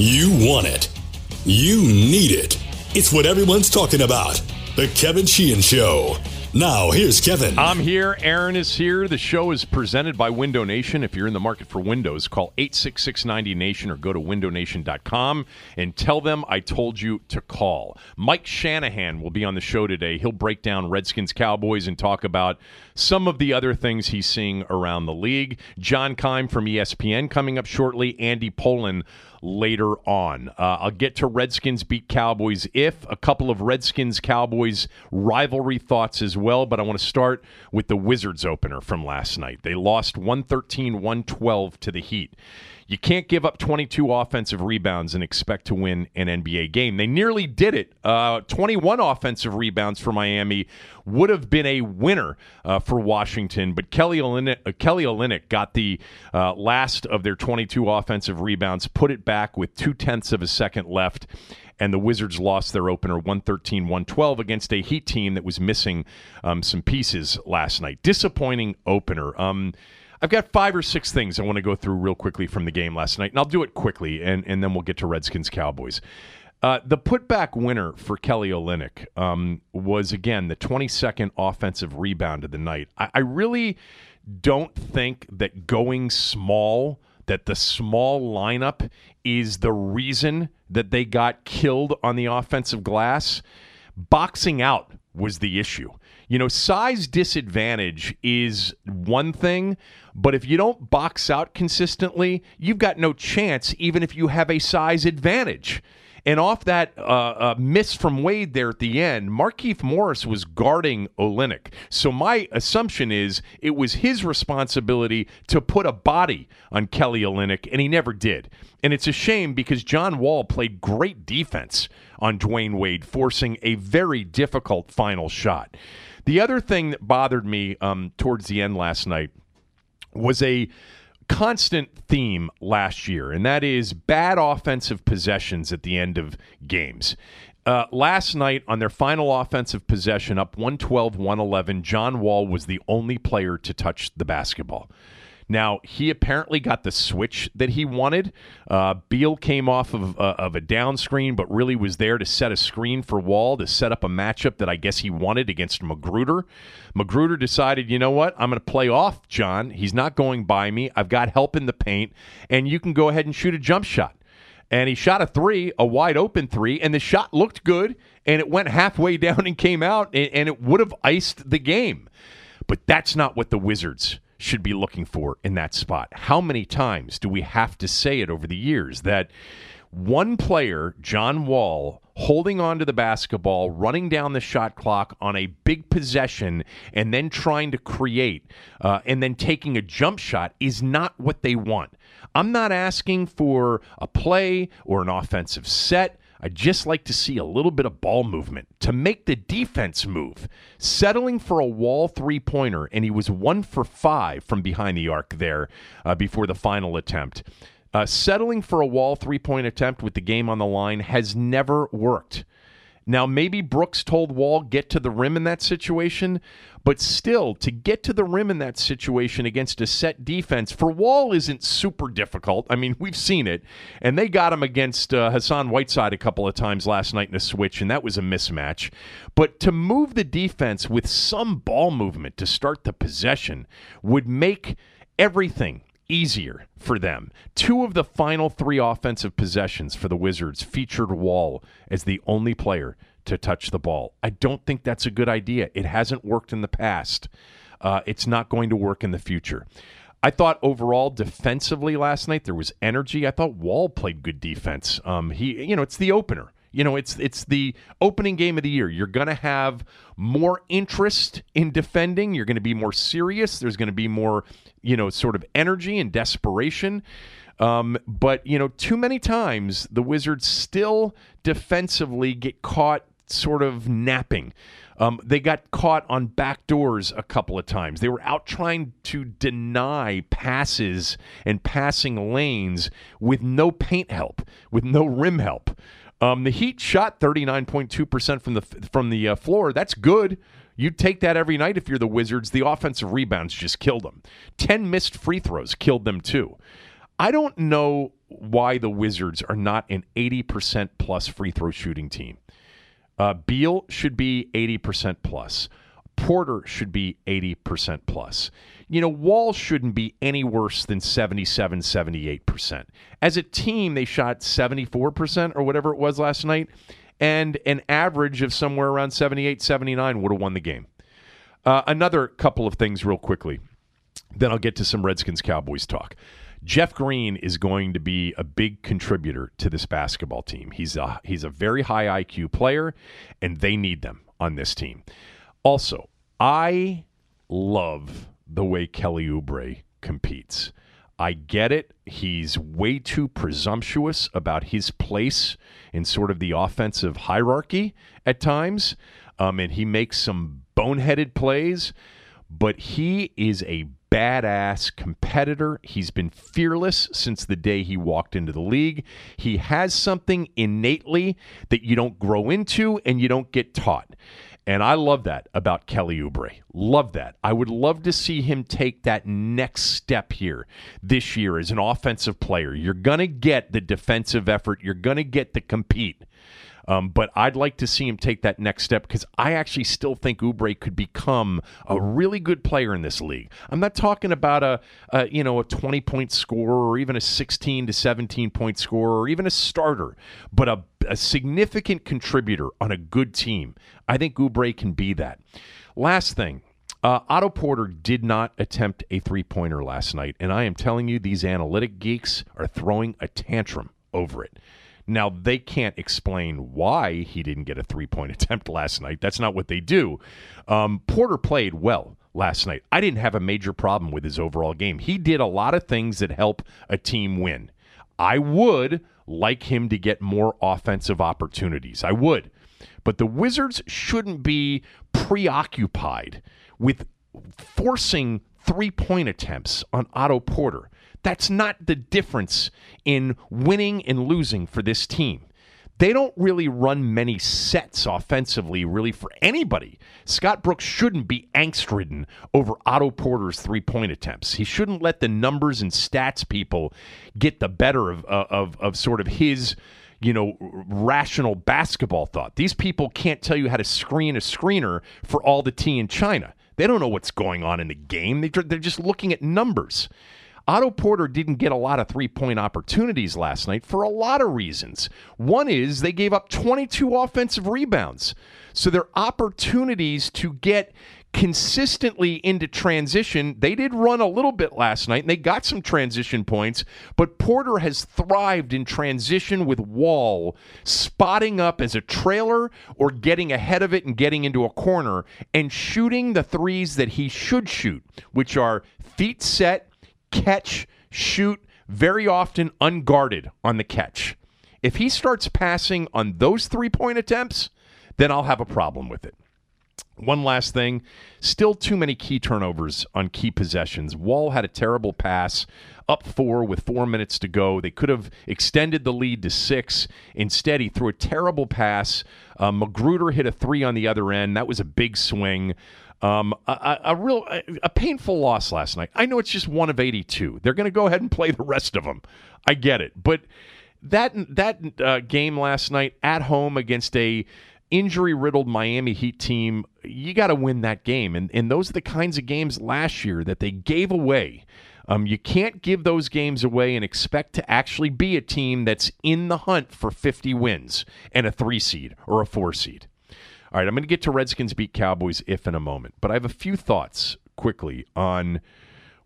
You want it. You need it. It's what everyone's talking about. The Kevin Sheehan Show. Now, here's Kevin. I'm here. Aaron is here. The show is presented by Window Nation. If you're in the market for windows, call 866 90Nation or go to windownation.com and tell them I told you to call. Mike Shanahan will be on the show today. He'll break down Redskins Cowboys and talk about some of the other things he's seeing around the league. John Keim from ESPN coming up shortly. Andy Pollin later on. Uh, I'll get to Redskins beat Cowboys if a couple of Redskins Cowboys rivalry thoughts as well, but I want to start with the Wizards opener from last night. They lost 113 112 to the Heat. You can't give up 22 offensive rebounds and expect to win an NBA game. They nearly did it. Uh, 21 offensive rebounds for Miami would have been a winner uh, for Washington, but Kelly Olynyk, uh, Kelly Olynyk got the uh, last of their 22 offensive rebounds, put it back with two tenths of a second left, and the Wizards lost their opener 113 112 against a Heat team that was missing um, some pieces last night. Disappointing opener. Um, I've got five or six things I want to go through real quickly from the game last night, and I'll do it quickly, and, and then we'll get to Redskins Cowboys. Uh, the putback winner for Kelly Olynyk um, was, again, the 22nd offensive rebound of the night. I, I really don't think that going small, that the small lineup is the reason that they got killed on the offensive glass. Boxing out was the issue. You know, size disadvantage is one thing, but if you don't box out consistently, you've got no chance, even if you have a size advantage. And off that uh, uh, miss from Wade there at the end, Markieff Morris was guarding Olynyk. So my assumption is it was his responsibility to put a body on Kelly Olynyk, and he never did. And it's a shame because John Wall played great defense on Dwyane Wade, forcing a very difficult final shot. The other thing that bothered me um, towards the end last night was a constant theme last year, and that is bad offensive possessions at the end of games. Uh, last night, on their final offensive possession, up 112 111, John Wall was the only player to touch the basketball. Now, he apparently got the switch that he wanted. Uh, Beal came off of, uh, of a down screen, but really was there to set a screen for Wall to set up a matchup that I guess he wanted against McGruder. McGruder decided, you know what? I'm going to play off John. He's not going by me. I've got help in the paint, and you can go ahead and shoot a jump shot and he shot a three, a wide open three, and the shot looked good, and it went halfway down and came out, and, it would have iced the game. But that's not what the Wizards should be looking for in that spot. How many times do we have to say it over the years that one player, John Wall, holding on to the basketball, running down the shot clock on a big possession, and then trying to create uh, and then taking a jump shot is not what they want. I'm not asking for a play or an offensive set. I'd just like to see a little bit of ball movement to make the defense move. Settling for a wall three pointer, and he was one for five from behind the arc there uh, before the final attempt. Uh, settling for a wall three point attempt with the game on the line has never worked. Now, maybe Brooks told Wall get to the rim in that situation, but still, to get to the rim in that situation against a set defense for Wall isn't super difficult. I mean, we've seen it, and they got him against uh, Hassan Whiteside a couple of times last night in a switch, and that was a mismatch. But to move the defense with some ball movement to start the possession would make everything easier for them. Two of the final three offensive possessions for the Wizards featured Wall as the only player to touch the ball. I don't think that's a good idea. It hasn't worked in the past. Uh, it's not going to work in the future. I thought overall defensively last night there was energy. I thought Wall played good defense. Um, he, you know, it's the opener. You know, it's it's the opening game of the year. You're going to have more interest in defending. You're going to be more serious. There's going to be more, you know, sort of energy and desperation. Um, but you know, too many times the Wizards still defensively get caught sort of napping. Um, they got caught on back doors a couple of times. They were out trying to deny passes and passing lanes with no paint help, with no rim help. Um, the Heat shot 39.2% from the from the uh, floor. That's good. You take that every night if you're the Wizards. The offensive rebounds just killed them. 10 missed free throws killed them too. I don't know why the Wizards are not an 80% plus free throw shooting team. Uh, Beal should be 80% plus. Porter should be 80% plus. You know, Wall shouldn't be any worse than 77, 78%. As a team, they shot 74% or whatever it was last night, and an average of somewhere around 78, 79 would have won the game. Uh, another couple of things, real quickly. Then I'll get to some Redskins Cowboys talk. Jeff Green is going to be a big contributor to this basketball team. He's a he's a very high IQ player, and they need them on this team. Also, I love the way Kelly Oubre competes. I get it. He's way too presumptuous about his place in sort of the offensive hierarchy at times, um, and he makes some boneheaded plays. But he is a badass competitor. He's been fearless since the day he walked into the league. He has something innately that you don't grow into and you don't get taught. And I love that about Kelly Oubre. Love that. I would love to see him take that next step here this year as an offensive player. You're going to get the defensive effort, you're going to get the compete. Um, but I'd like to see him take that next step because I actually still think Oubre could become a really good player in this league. I'm not talking about a, a you know a 20 point scorer or even a 16 to 17 point scorer or even a starter, but a, a significant contributor on a good team. I think Oubre can be that. Last thing, uh, Otto Porter did not attempt a three pointer last night, and I am telling you, these analytic geeks are throwing a tantrum over it. Now, they can't explain why he didn't get a three point attempt last night. That's not what they do. Um, Porter played well last night. I didn't have a major problem with his overall game. He did a lot of things that help a team win. I would like him to get more offensive opportunities. I would. But the Wizards shouldn't be preoccupied with forcing three point attempts on Otto Porter. That's not the difference in winning and losing for this team. They don't really run many sets offensively, really, for anybody. Scott Brooks shouldn't be angst ridden over Otto Porter's three point attempts. He shouldn't let the numbers and stats people get the better of, uh, of, of sort of his you know, rational basketball thought. These people can't tell you how to screen a screener for all the tea in China. They don't know what's going on in the game. They're just looking at numbers. Otto Porter didn't get a lot of three point opportunities last night for a lot of reasons. One is they gave up 22 offensive rebounds. So their opportunities to get consistently into transition. They did run a little bit last night and they got some transition points, but Porter has thrived in transition with Wall, spotting up as a trailer or getting ahead of it and getting into a corner and shooting the threes that he should shoot, which are feet set catch, shoot, very often unguarded on the catch. If he starts passing on those three point attempts, then I'll have a problem with it. One last thing still too many key turnovers on key possessions. Wall had a terrible pass up four with four minutes to go. They could have extended the lead to six. Instead, he threw a terrible pass. Uh, McGruder hit a three on the other end. That was a big swing. Um, a, a, real a, painful loss last night. I know it's just one of 82. They're going to go ahead and play the rest of them. I get it, but that that uh, game last night at home against a injury riddled Miami Heat team, you got to win that game, and and those are the kinds of games last year that they gave away. Um, you can't give those games away and expect to actually be a team that's in the hunt for 50 wins and a three seed or a four seed. All right, I'm going to get to Redskins beat Cowboys if in a moment, but I have a few thoughts quickly on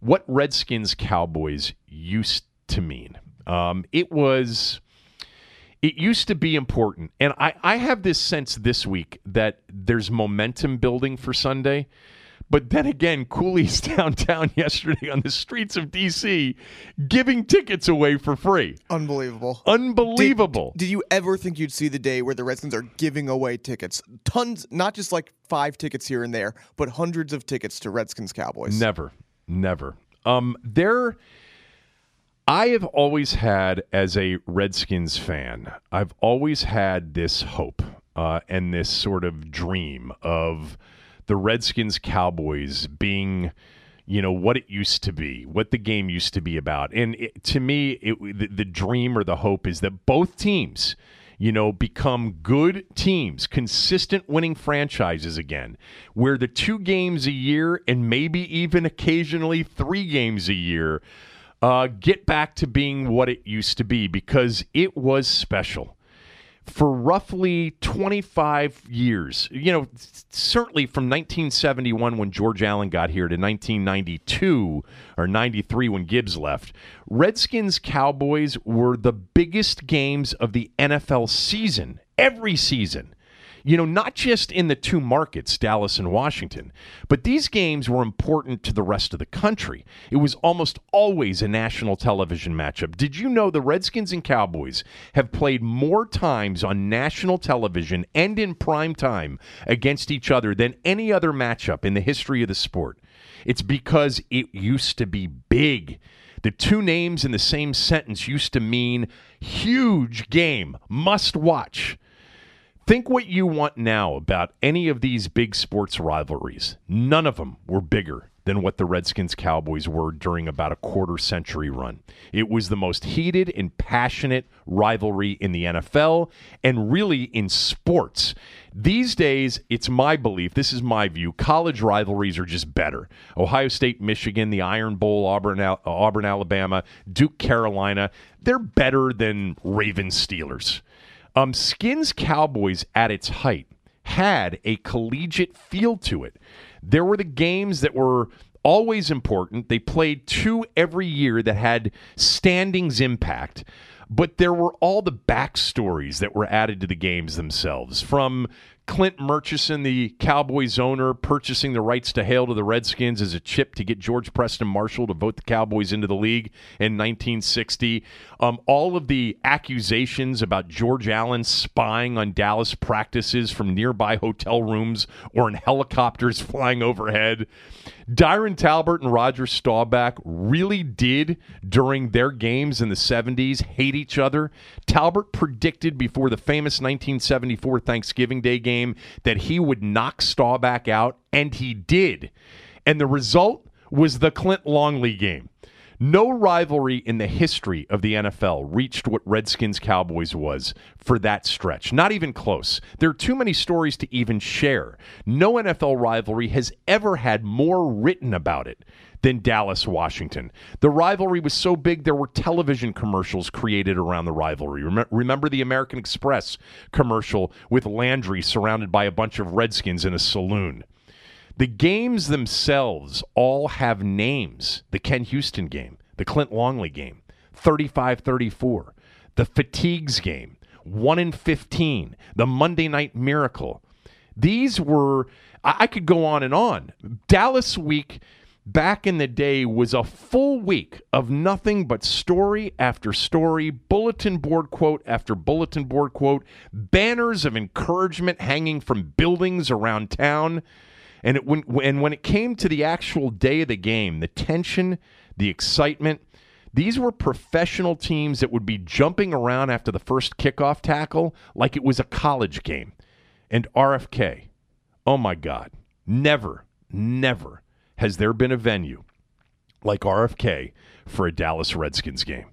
what Redskins Cowboys used to mean. Um, it was. It used to be important. And I, I have this sense this week that there's momentum building for Sunday. But then again, Cooley's downtown yesterday on the streets of D.C. giving tickets away for free. Unbelievable. Unbelievable. Did, did, you ever think you'd see the day where the Redskins are giving away tickets? Tons, not just like five tickets here and there, but hundreds of tickets to Redskins Cowboys. Never. Never. Um, there. I have always had, as a Redskins fan, I've always had this hope uh, and this sort of dream of the Redskins Cowboys being you know what it used to be, what the game used to be about. And it, to me, it, the, the dream or the hope is that both teams, you know, become good teams, consistent winning franchises again, where the two games a year and maybe even occasionally three games a year uh, get back to being what it used to be because it was special for roughly 25 years. You know, certainly from 1971 when George Allen got here to 1992 or 93 when Gibbs left, Redskins Cowboys were the biggest games of the NFL season, every season you know, not just in the two markets, Dallas and Washington, but these games were important to the rest of the country. It was almost always a national television matchup. Did you know the Redskins and Cowboys have played more times on national television and in prime time against each other than any other matchup in the history of the sport? It's because it used to be big. The two names in the same sentence used to mean huge game, must watch. Think what you want now about any of these big sports rivalries. None of them were bigger than what the Redskins Cowboys were during about a quarter century run. It was the most heated and passionate rivalry in the NFL and really in sports. These days, it's my belief, this is my view, college rivalries are just better. Ohio State, Michigan, the Iron Bowl, Auburn, Auburn Alabama, Duke, Carolina, they're better than Ravens Steelers. Um, Skins Cowboys at its height had a collegiate feel to it. There were the games that were always important. They played two every year that had standings impact, but there were all the backstories that were added to the games themselves from Clint Murchison, the Cowboys owner, purchasing the rights to hail to the Redskins as a chip to get George Preston Marshall to vote the Cowboys into the league in 1960. Um, all of the accusations about George Allen spying on Dallas practices from nearby hotel rooms or in helicopters flying overhead. Diron Talbert and Roger Staubach really did, during their games in the 70s, hate each other. Talbert predicted before the famous 1974 Thanksgiving Day game that he would knock Staubach out, and he did. And the result was the Clint Longley game. No rivalry in the history of the NFL reached what Redskins Cowboys was for that stretch. Not even close. There are too many stories to even share. No NFL rivalry has ever had more written about it than Dallas Washington. The rivalry was so big there were television commercials created around the rivalry. Remember the American Express commercial with Landry surrounded by a bunch of Redskins in a saloon? The games themselves all have names. The Ken Houston game, the Clint Longley game, 35 34, the Fatigues game, 1 in 15, the Monday Night Miracle. These were, I could go on and on. Dallas Week back in the day was a full week of nothing but story after story, bulletin board quote after bulletin board quote, banners of encouragement hanging from buildings around town. And it, when and when it came to the actual day of the game, the tension, the excitement, these were professional teams that would be jumping around after the first kickoff tackle like it was a college game. And RFK, oh my God, never, never has there been a venue like RFK for a Dallas Redskins game.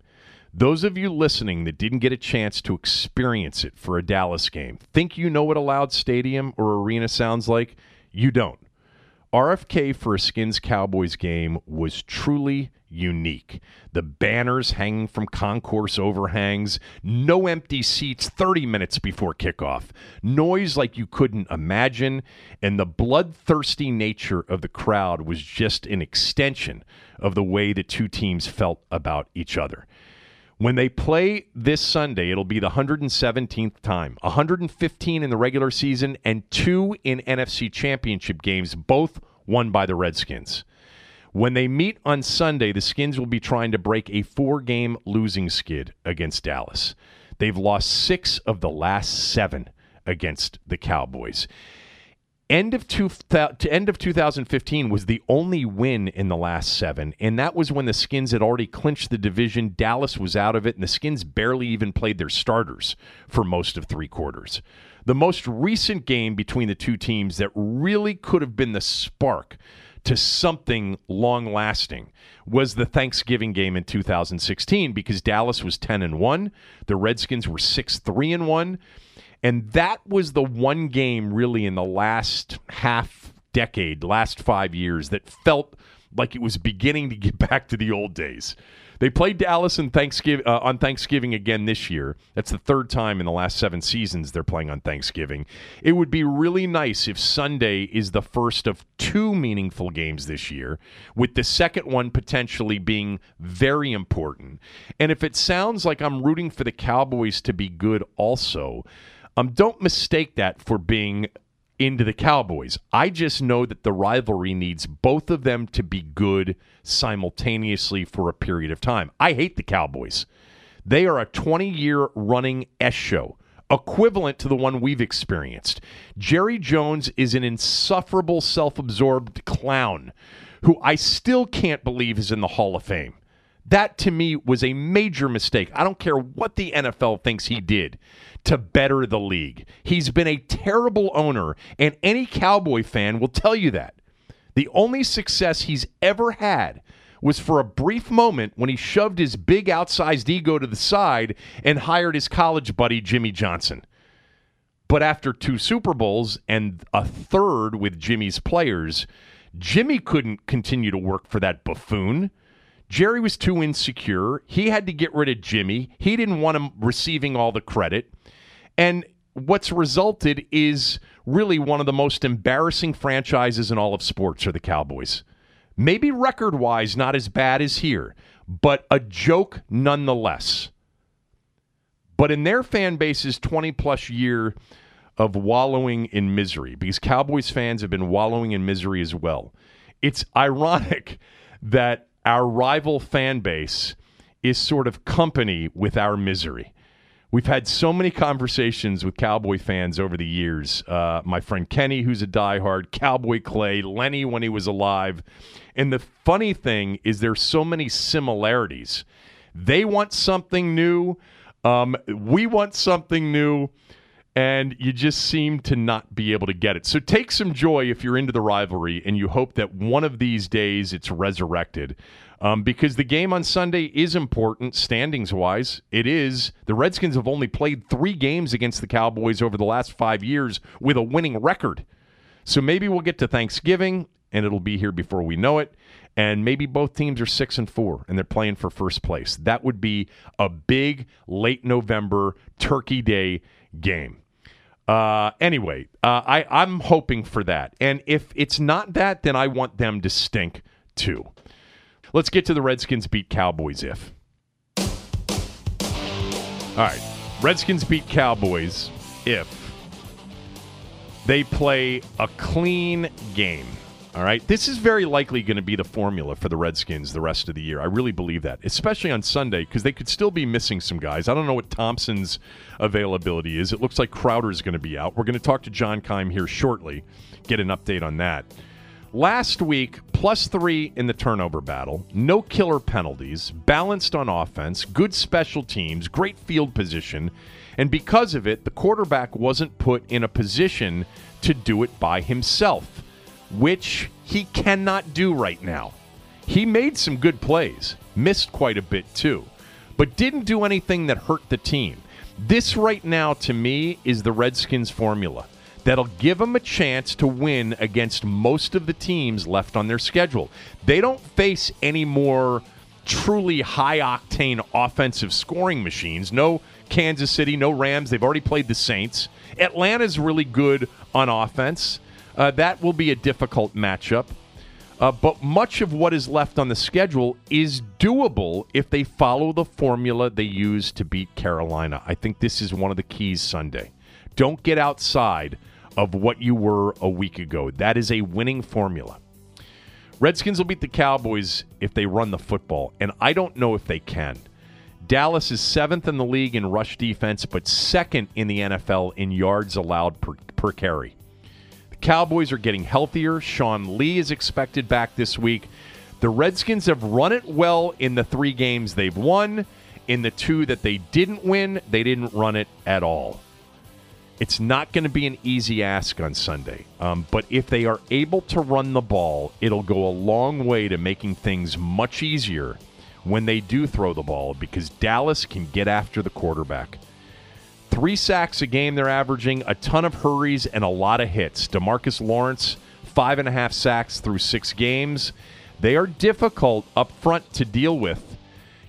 Those of you listening that didn't get a chance to experience it for a Dallas game, think you know what a loud stadium or arena sounds like? You don't. RFK for a Skins Cowboys game was truly unique. The banners hanging from concourse overhangs, no empty seats 30 minutes before kickoff, noise like you couldn't imagine, and the bloodthirsty nature of the crowd was just an extension of the way the two teams felt about each other. When they play this Sunday, it'll be the 117th time. 115 in the regular season and two in NFC championship games, both won by the Redskins. When they meet on Sunday, the Skins will be trying to break a four game losing skid against Dallas. They've lost six of the last seven against the Cowboys. End of two, end of 2015 was the only win in the last seven, and that was when the Skins had already clinched the division. Dallas was out of it, and the Skins barely even played their starters for most of three quarters. The most recent game between the two teams that really could have been the spark to something long lasting was the Thanksgiving game in 2016 because Dallas was 10 and 1, the Redskins were 6 3 and 1, and that was the one game really in the last half decade, last 5 years that felt like it was beginning to get back to the old days. They played Dallas in Thanksgiving, uh, on Thanksgiving again this year. That's the third time in the last seven seasons they're playing on Thanksgiving. It would be really nice if Sunday is the first of two meaningful games this year, with the second one potentially being very important. And if it sounds like I'm rooting for the Cowboys to be good also, um, don't mistake that for being into the Cowboys. I just know that the rivalry needs both of them to be good simultaneously for a period of time. I hate the Cowboys. They are a 20 year running S show, equivalent to the one we've experienced. Jerry Jones is an insufferable, self absorbed clown who I still can't believe is in the Hall of Fame. That to me was a major mistake. I don't care what the NFL thinks he did to better the league. He's been a terrible owner, and any Cowboy fan will tell you that. The only success he's ever had was for a brief moment when he shoved his big outsized ego to the side and hired his college buddy Jimmy Johnson. But after two Super Bowls and a third with Jimmy's players, Jimmy couldn't continue to work for that buffoon. Jerry was too insecure. He had to get rid of Jimmy. He didn't want him receiving all the credit. And what's resulted is really one of the most embarrassing franchises in all of sports are the Cowboys. Maybe record wise, not as bad as here, but a joke nonetheless. But in their fan base's 20 plus year of wallowing in misery, because Cowboys fans have been wallowing in misery as well, it's ironic that our rival fan base is sort of company with our misery. We've had so many conversations with Cowboy fans over the years. Uh, my friend Kenny, who's a diehard, Cowboy Clay, Lenny when he was alive. And the funny thing is, there's so many similarities. They want something new. Um, we want something new. And you just seem to not be able to get it. So take some joy if you're into the rivalry and you hope that one of these days it's resurrected um, because the game on Sunday is important standings wise. It is. The Redskins have only played three games against the Cowboys over the last five years with a winning record. So maybe we'll get to Thanksgiving and it'll be here before we know it. And maybe both teams are six and four and they're playing for first place. That would be a big late November Turkey Day game. Uh, anyway, uh, I, I'm hoping for that. And if it's not that, then I want them to stink too. Let's get to the Redskins beat Cowboys if. All right. Redskins beat Cowboys if they play a clean game. All right. This is very likely going to be the formula for the Redskins the rest of the year. I really believe that, especially on Sunday, because they could still be missing some guys. I don't know what Thompson's availability is. It looks like Crowder's going to be out. We're going to talk to John Keim here shortly, get an update on that. Last week, plus three in the turnover battle, no killer penalties, balanced on offense, good special teams, great field position, and because of it, the quarterback wasn't put in a position to do it by himself, which he cannot do right now. He made some good plays, missed quite a bit too, but didn't do anything that hurt the team. This right now, to me, is the Redskins formula that'll give them a chance to win against most of the teams left on their schedule. They don't face any more truly high octane offensive scoring machines. No Kansas City, no Rams. They've already played the Saints. Atlanta's really good on offense. Uh, that will be a difficult matchup. Uh, but much of what is left on the schedule is doable if they follow the formula they used to beat Carolina. I think this is one of the keys Sunday. Don't get outside of what you were a week ago. That is a winning formula. Redskins will beat the Cowboys if they run the football, and I don't know if they can. Dallas is seventh in the league in rush defense, but second in the NFL in yards allowed per, per carry. Cowboys are getting healthier. Sean Lee is expected back this week. The Redskins have run it well in the three games they've won. In the two that they didn't win, they didn't run it at all. It's not going to be an easy ask on Sunday. Um, but if they are able to run the ball, it'll go a long way to making things much easier when they do throw the ball because Dallas can get after the quarterback. Three sacks a game they're averaging, a ton of hurries, and a lot of hits. Demarcus Lawrence, five and a half sacks through six games. They are difficult up front to deal with.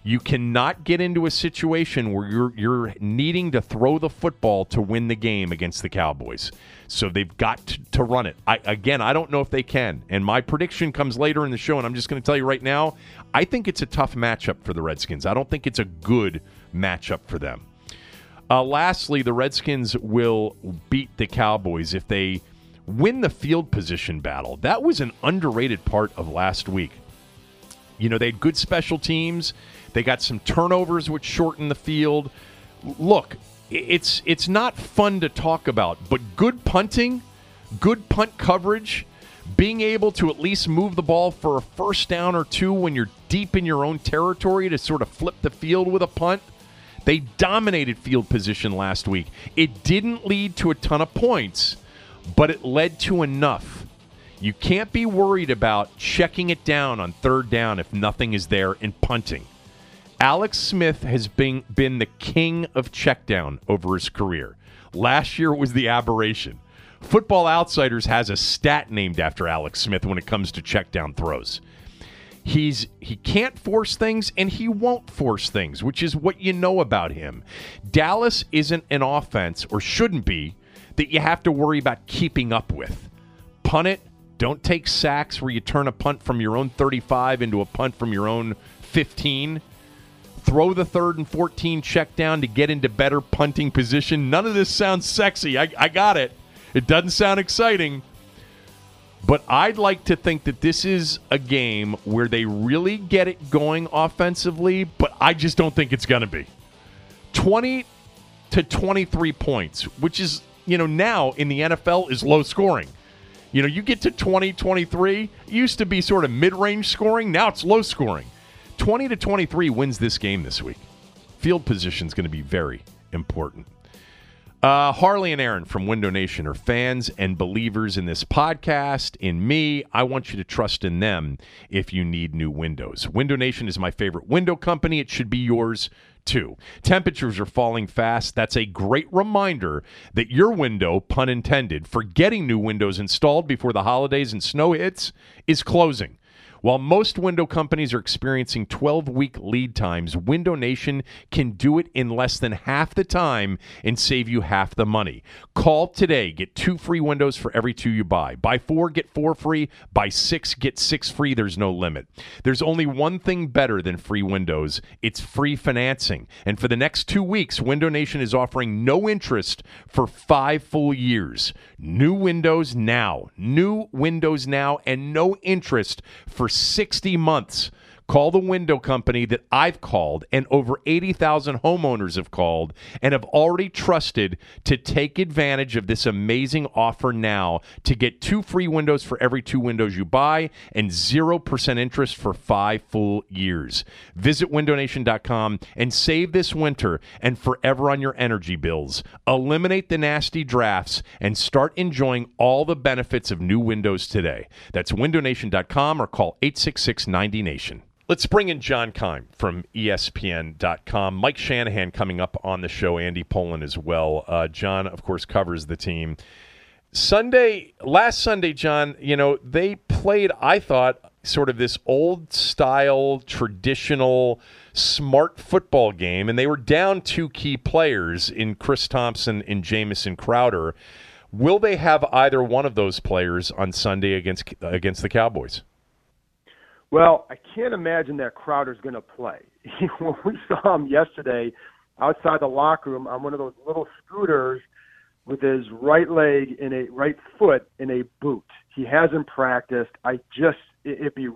You cannot get into a situation where you're you're needing to throw the football to win the game against the Cowboys. So they've got to, to run it. I, again, I don't know if they can. And my prediction comes later in the show, and I'm just going to tell you right now. I think it's a tough matchup for the Redskins. I don't think it's a good matchup for them. Uh, lastly, the Redskins will beat the Cowboys if they win the field position battle. That was an underrated part of last week. You know, they had good special teams. They got some turnovers which shortened the field. Look, it's it's not fun to talk about, but good punting, good punt coverage, being able to at least move the ball for a first down or two when you're deep in your own territory to sort of flip the field with a punt. They dominated field position last week. It didn't lead to a ton of points, but it led to enough. You can't be worried about checking it down on third down if nothing is there in punting. Alex Smith has been, been the king of checkdown over his career. Last year was the aberration. Football Outsiders has a stat named after Alex Smith when it comes to checkdown throws. He's he can't force things and he won't force things, which is what you know about him. Dallas isn't an offense or shouldn't be that you have to worry about keeping up with. Punt it, don't take sacks where you turn a punt from your own 35 into a punt from your own 15 throw the third and 14 check down to get into better punting position. None of this sounds sexy. I, I got it. It doesn't sound exciting. But I'd like to think that this is a game where they really get it going offensively, but I just don't think it's going to be. 20 to 23 points, which is, you know, now in the NFL is low scoring. You know, you get to 20, 23, used to be sort of mid range scoring. Now it's low scoring. 20 to 23 wins this game this week. Field position is going to be very important. Uh, Harley and Aaron from Window Nation are fans and believers in this podcast, in me. I want you to trust in them if you need new windows. Window Nation is my favorite window company. It should be yours too. Temperatures are falling fast. That's a great reminder that your window, pun intended, for getting new windows installed before the holidays and snow hits is closing. While most window companies are experiencing 12 week lead times, Window Nation can do it in less than half the time and save you half the money. Call today. Get two free windows for every two you buy. Buy four, get four free. Buy six, get six free. There's no limit. There's only one thing better than free windows it's free financing. And for the next two weeks, Window Nation is offering no interest for five full years. New windows now. New windows now and no interest for 60 months. Call the window company that I've called, and over 80,000 homeowners have called and have already trusted to take advantage of this amazing offer now to get two free windows for every two windows you buy and 0% interest for five full years. Visit windownation.com and save this winter and forever on your energy bills. Eliminate the nasty drafts and start enjoying all the benefits of new windows today. That's windownation.com or call 866 90 Nation. Let's bring in John Keim from ESPN.com. Mike Shanahan coming up on the show, Andy Pollin as well. Uh, John, of course, covers the team. Sunday, last Sunday, John, you know, they played, I thought, sort of this old style, traditional, smart football game, and they were down two key players in Chris Thompson and Jamison Crowder. Will they have either one of those players on Sunday against against the Cowboys? Well, I can't imagine that Crowder's going to play. when we saw him yesterday outside the locker room on one of those little scooters with his right leg and a right foot in a boot. He hasn't practiced. I just it'd be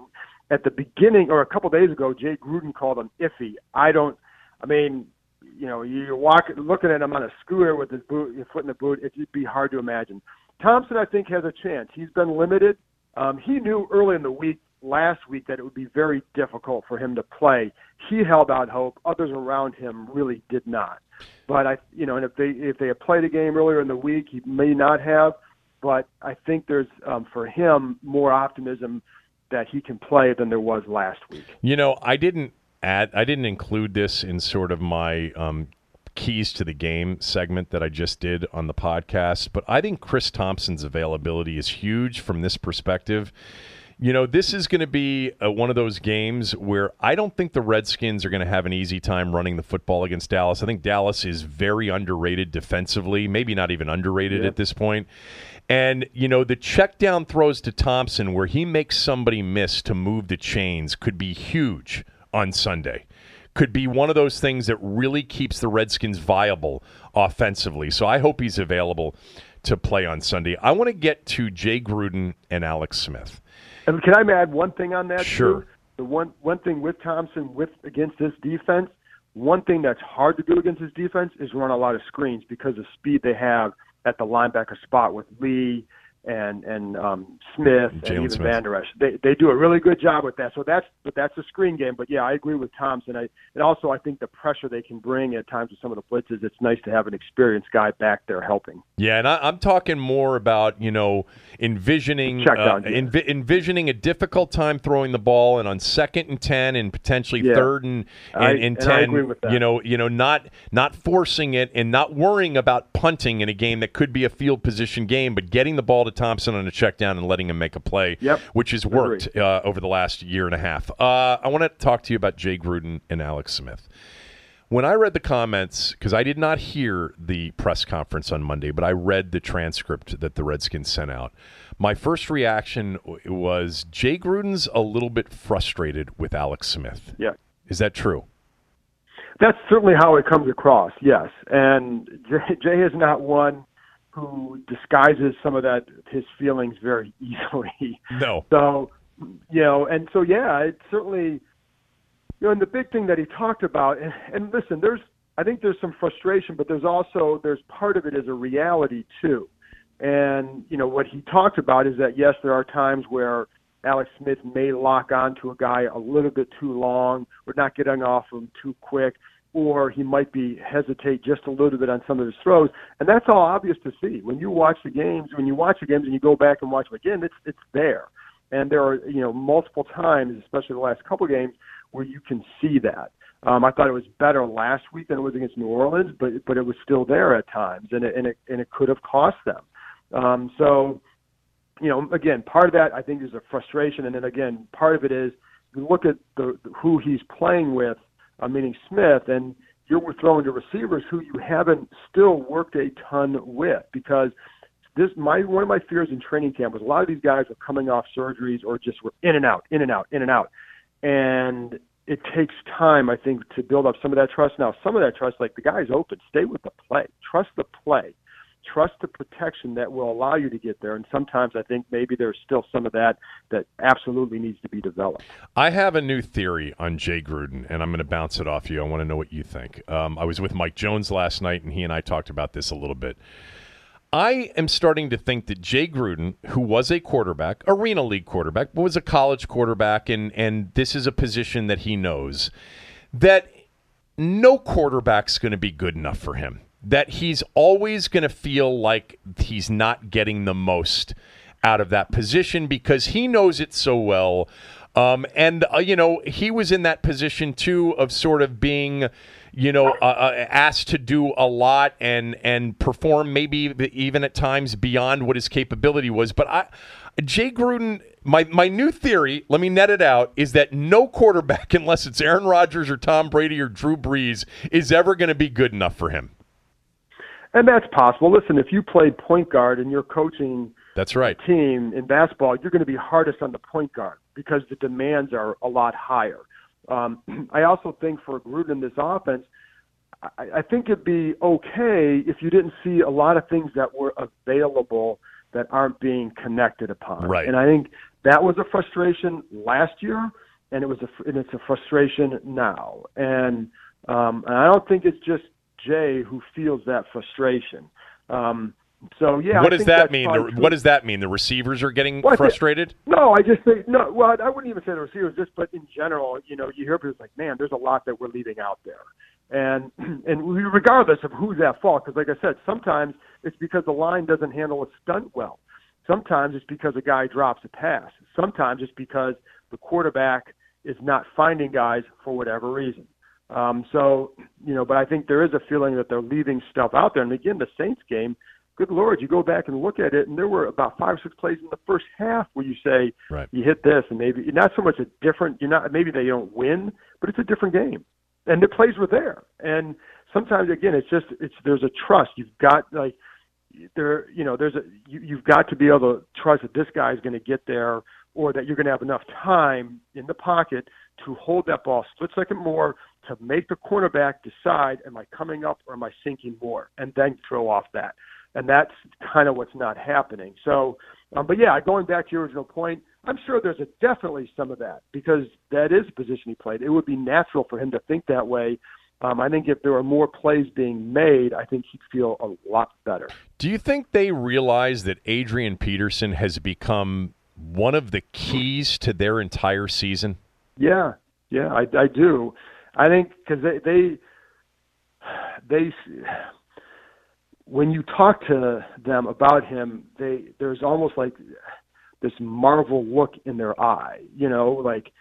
at the beginning or a couple days ago, Jay Gruden called him iffy. I don't. I mean, you know, you're walking, looking at him on a scooter with his boot, his foot in the boot. It'd be hard to imagine. Thompson, I think, has a chance. He's been limited. Um, he knew early in the week last week that it would be very difficult for him to play. He held out hope. Others around him really did not. But I, you know, and if they if they had played a game earlier in the week, he may not have. But I think there's um, for him more optimism that he can play than there was last week. You know, I didn't add, I didn't include this in sort of my um, keys to the game segment that I just did on the podcast, but I think Chris Thompson's availability is huge from this perspective. You know, this is going to be a, one of those games where I don't think the Redskins are going to have an easy time running the football against Dallas. I think Dallas is very underrated defensively, maybe not even underrated yeah. at this point. And, you know, the check down throws to Thompson where he makes somebody miss to move the chains could be huge on Sunday. Could be one of those things that really keeps the Redskins viable offensively. So I hope he's available to play on Sunday. I want to get to Jay Gruden and Alex Smith. And can I add one thing on that? Sure. Too? The one one thing with Thompson with against this defense, one thing that's hard to do against this defense is run a lot of screens because of speed they have at the linebacker spot with Lee and and um, Smith and even Smith. Vander Esch. They they do a really good job with that. So that's but that's a screen game. But yeah, I agree with Thompson. I and also I think the pressure they can bring at times with some of the blitzes. It's nice to have an experienced guy back there helping. Yeah, and I, am talking more about you know envisioning uh, env- envisioning a difficult time throwing the ball, and on second and ten, and potentially yeah. third and and, I, and ten. And you know, you know, not not forcing it and not worrying about punting in a game that could be a field position game, but getting the ball to Thompson on a check down and letting him make a play, yep. which has worked uh, over the last year and a half. Uh, I want to talk to you about Jay Gruden and Alex Smith. When I read the comments, because I did not hear the press conference on Monday, but I read the transcript that the Redskins sent out. My first reaction was Jay Gruden's a little bit frustrated with Alex Smith. Yeah. Is that true? That's certainly how it comes across, yes. And Jay, Jay is not one who disguises some of that his feelings very easily. No. So, you know, and so yeah, it certainly you know, and the big thing that he talked about and, and listen, there's I think there's some frustration, but there's also there's part of it as a reality too. And, you know, what he talked about is that yes, there are times where Alex Smith may lock on to a guy a little bit too long or not getting off him too quick or he might be hesitate just a little bit on some of his throws, and that's all obvious to see when you watch the games. When you watch the games and you go back and watch them again, it's it's there, and there are you know multiple times, especially the last couple games, where you can see that. Um, I thought it was better last week than it was against New Orleans, but but it was still there at times, and it and it, and it could have cost them. Um, so, you know, again, part of that I think is a frustration, and then again, part of it is you look at the who he's playing with uh, meaning Smith, and you're throwing to receivers who you haven't still worked a ton with because this my one of my fears in training camp was a lot of these guys were coming off surgeries or just were in and out, in and out, in and out, and it takes time, I think, to build up some of that trust. Now, some of that trust, like the guy's open, stay with the play, trust the play trust the protection that will allow you to get there. And sometimes I think maybe there's still some of that that absolutely needs to be developed. I have a new theory on Jay Gruden, and I'm going to bounce it off you. I want to know what you think. Um, I was with Mike Jones last night, and he and I talked about this a little bit. I am starting to think that Jay Gruden, who was a quarterback, arena league quarterback, but was a college quarterback, and and this is a position that he knows, that no quarterback's going to be good enough for him that he's always going to feel like he's not getting the most out of that position because he knows it so well. Um, and, uh, you know, he was in that position too of sort of being, you know, uh, uh, asked to do a lot and, and perform maybe even at times beyond what his capability was. But I, Jay Gruden, my, my new theory, let me net it out, is that no quarterback, unless it's Aaron Rodgers or Tom Brady or Drew Brees, is ever going to be good enough for him. And that's possible. Listen, if you played point guard and you're coaching that's right. team in basketball, you're going to be hardest on the point guard because the demands are a lot higher. Um, I also think for Gruden this offense, I, I think it'd be okay if you didn't see a lot of things that were available that aren't being connected upon. Right. And I think that was a frustration last year, and it was a and it's a frustration now. And um, and I don't think it's just Jay who feels that frustration. Um, So yeah, what I does that mean? The, what does that mean? The receivers are getting Well, I think- frustrated. No, I just think no. Well, I wouldn't even say the receivers, just but in general, you know, you hear people like, "Man, there's a lot that we're leaving out there," and and regardless of who's at fault, because like I said, sometimes it's because the line doesn't handle a stunt well. Sometimes it's because a guy drops a pass. Sometimes it's because the quarterback is not finding guys for whatever reason. Um, so, you know, but I think there is a feeling that they're leaving stuff out there. And again, the Saints game, good Lord, you go back and look at it, and there were about five or six plays in the first half where you say, Right. you hit this, and maybe not so much a different, you're not, maybe they don't win, but it's a different game. And the plays were there. And sometimes, again, it's just, it's, there's a trust. You've got, like, there, you know, there's a, you, you've got to be able to trust that this guy is going to get there or that you're going to have enough time in the pocket to hold that ball split second more to make the cornerback decide, am I coming up or am I sinking more? And then throw off that. And that's kind of what's not happening. So, um, but yeah, going back to your original point, I'm sure there's a, definitely some of that because that is the position he played. It would be natural for him to think that way. Um, I think if there were more plays being made, I think he'd feel a lot better. Do you think they realize that Adrian Peterson has become one of the keys to their entire season? Yeah, yeah, I, I do. I think because they, they they when you talk to them about him, they there's almost like this marvel look in their eye, you know, like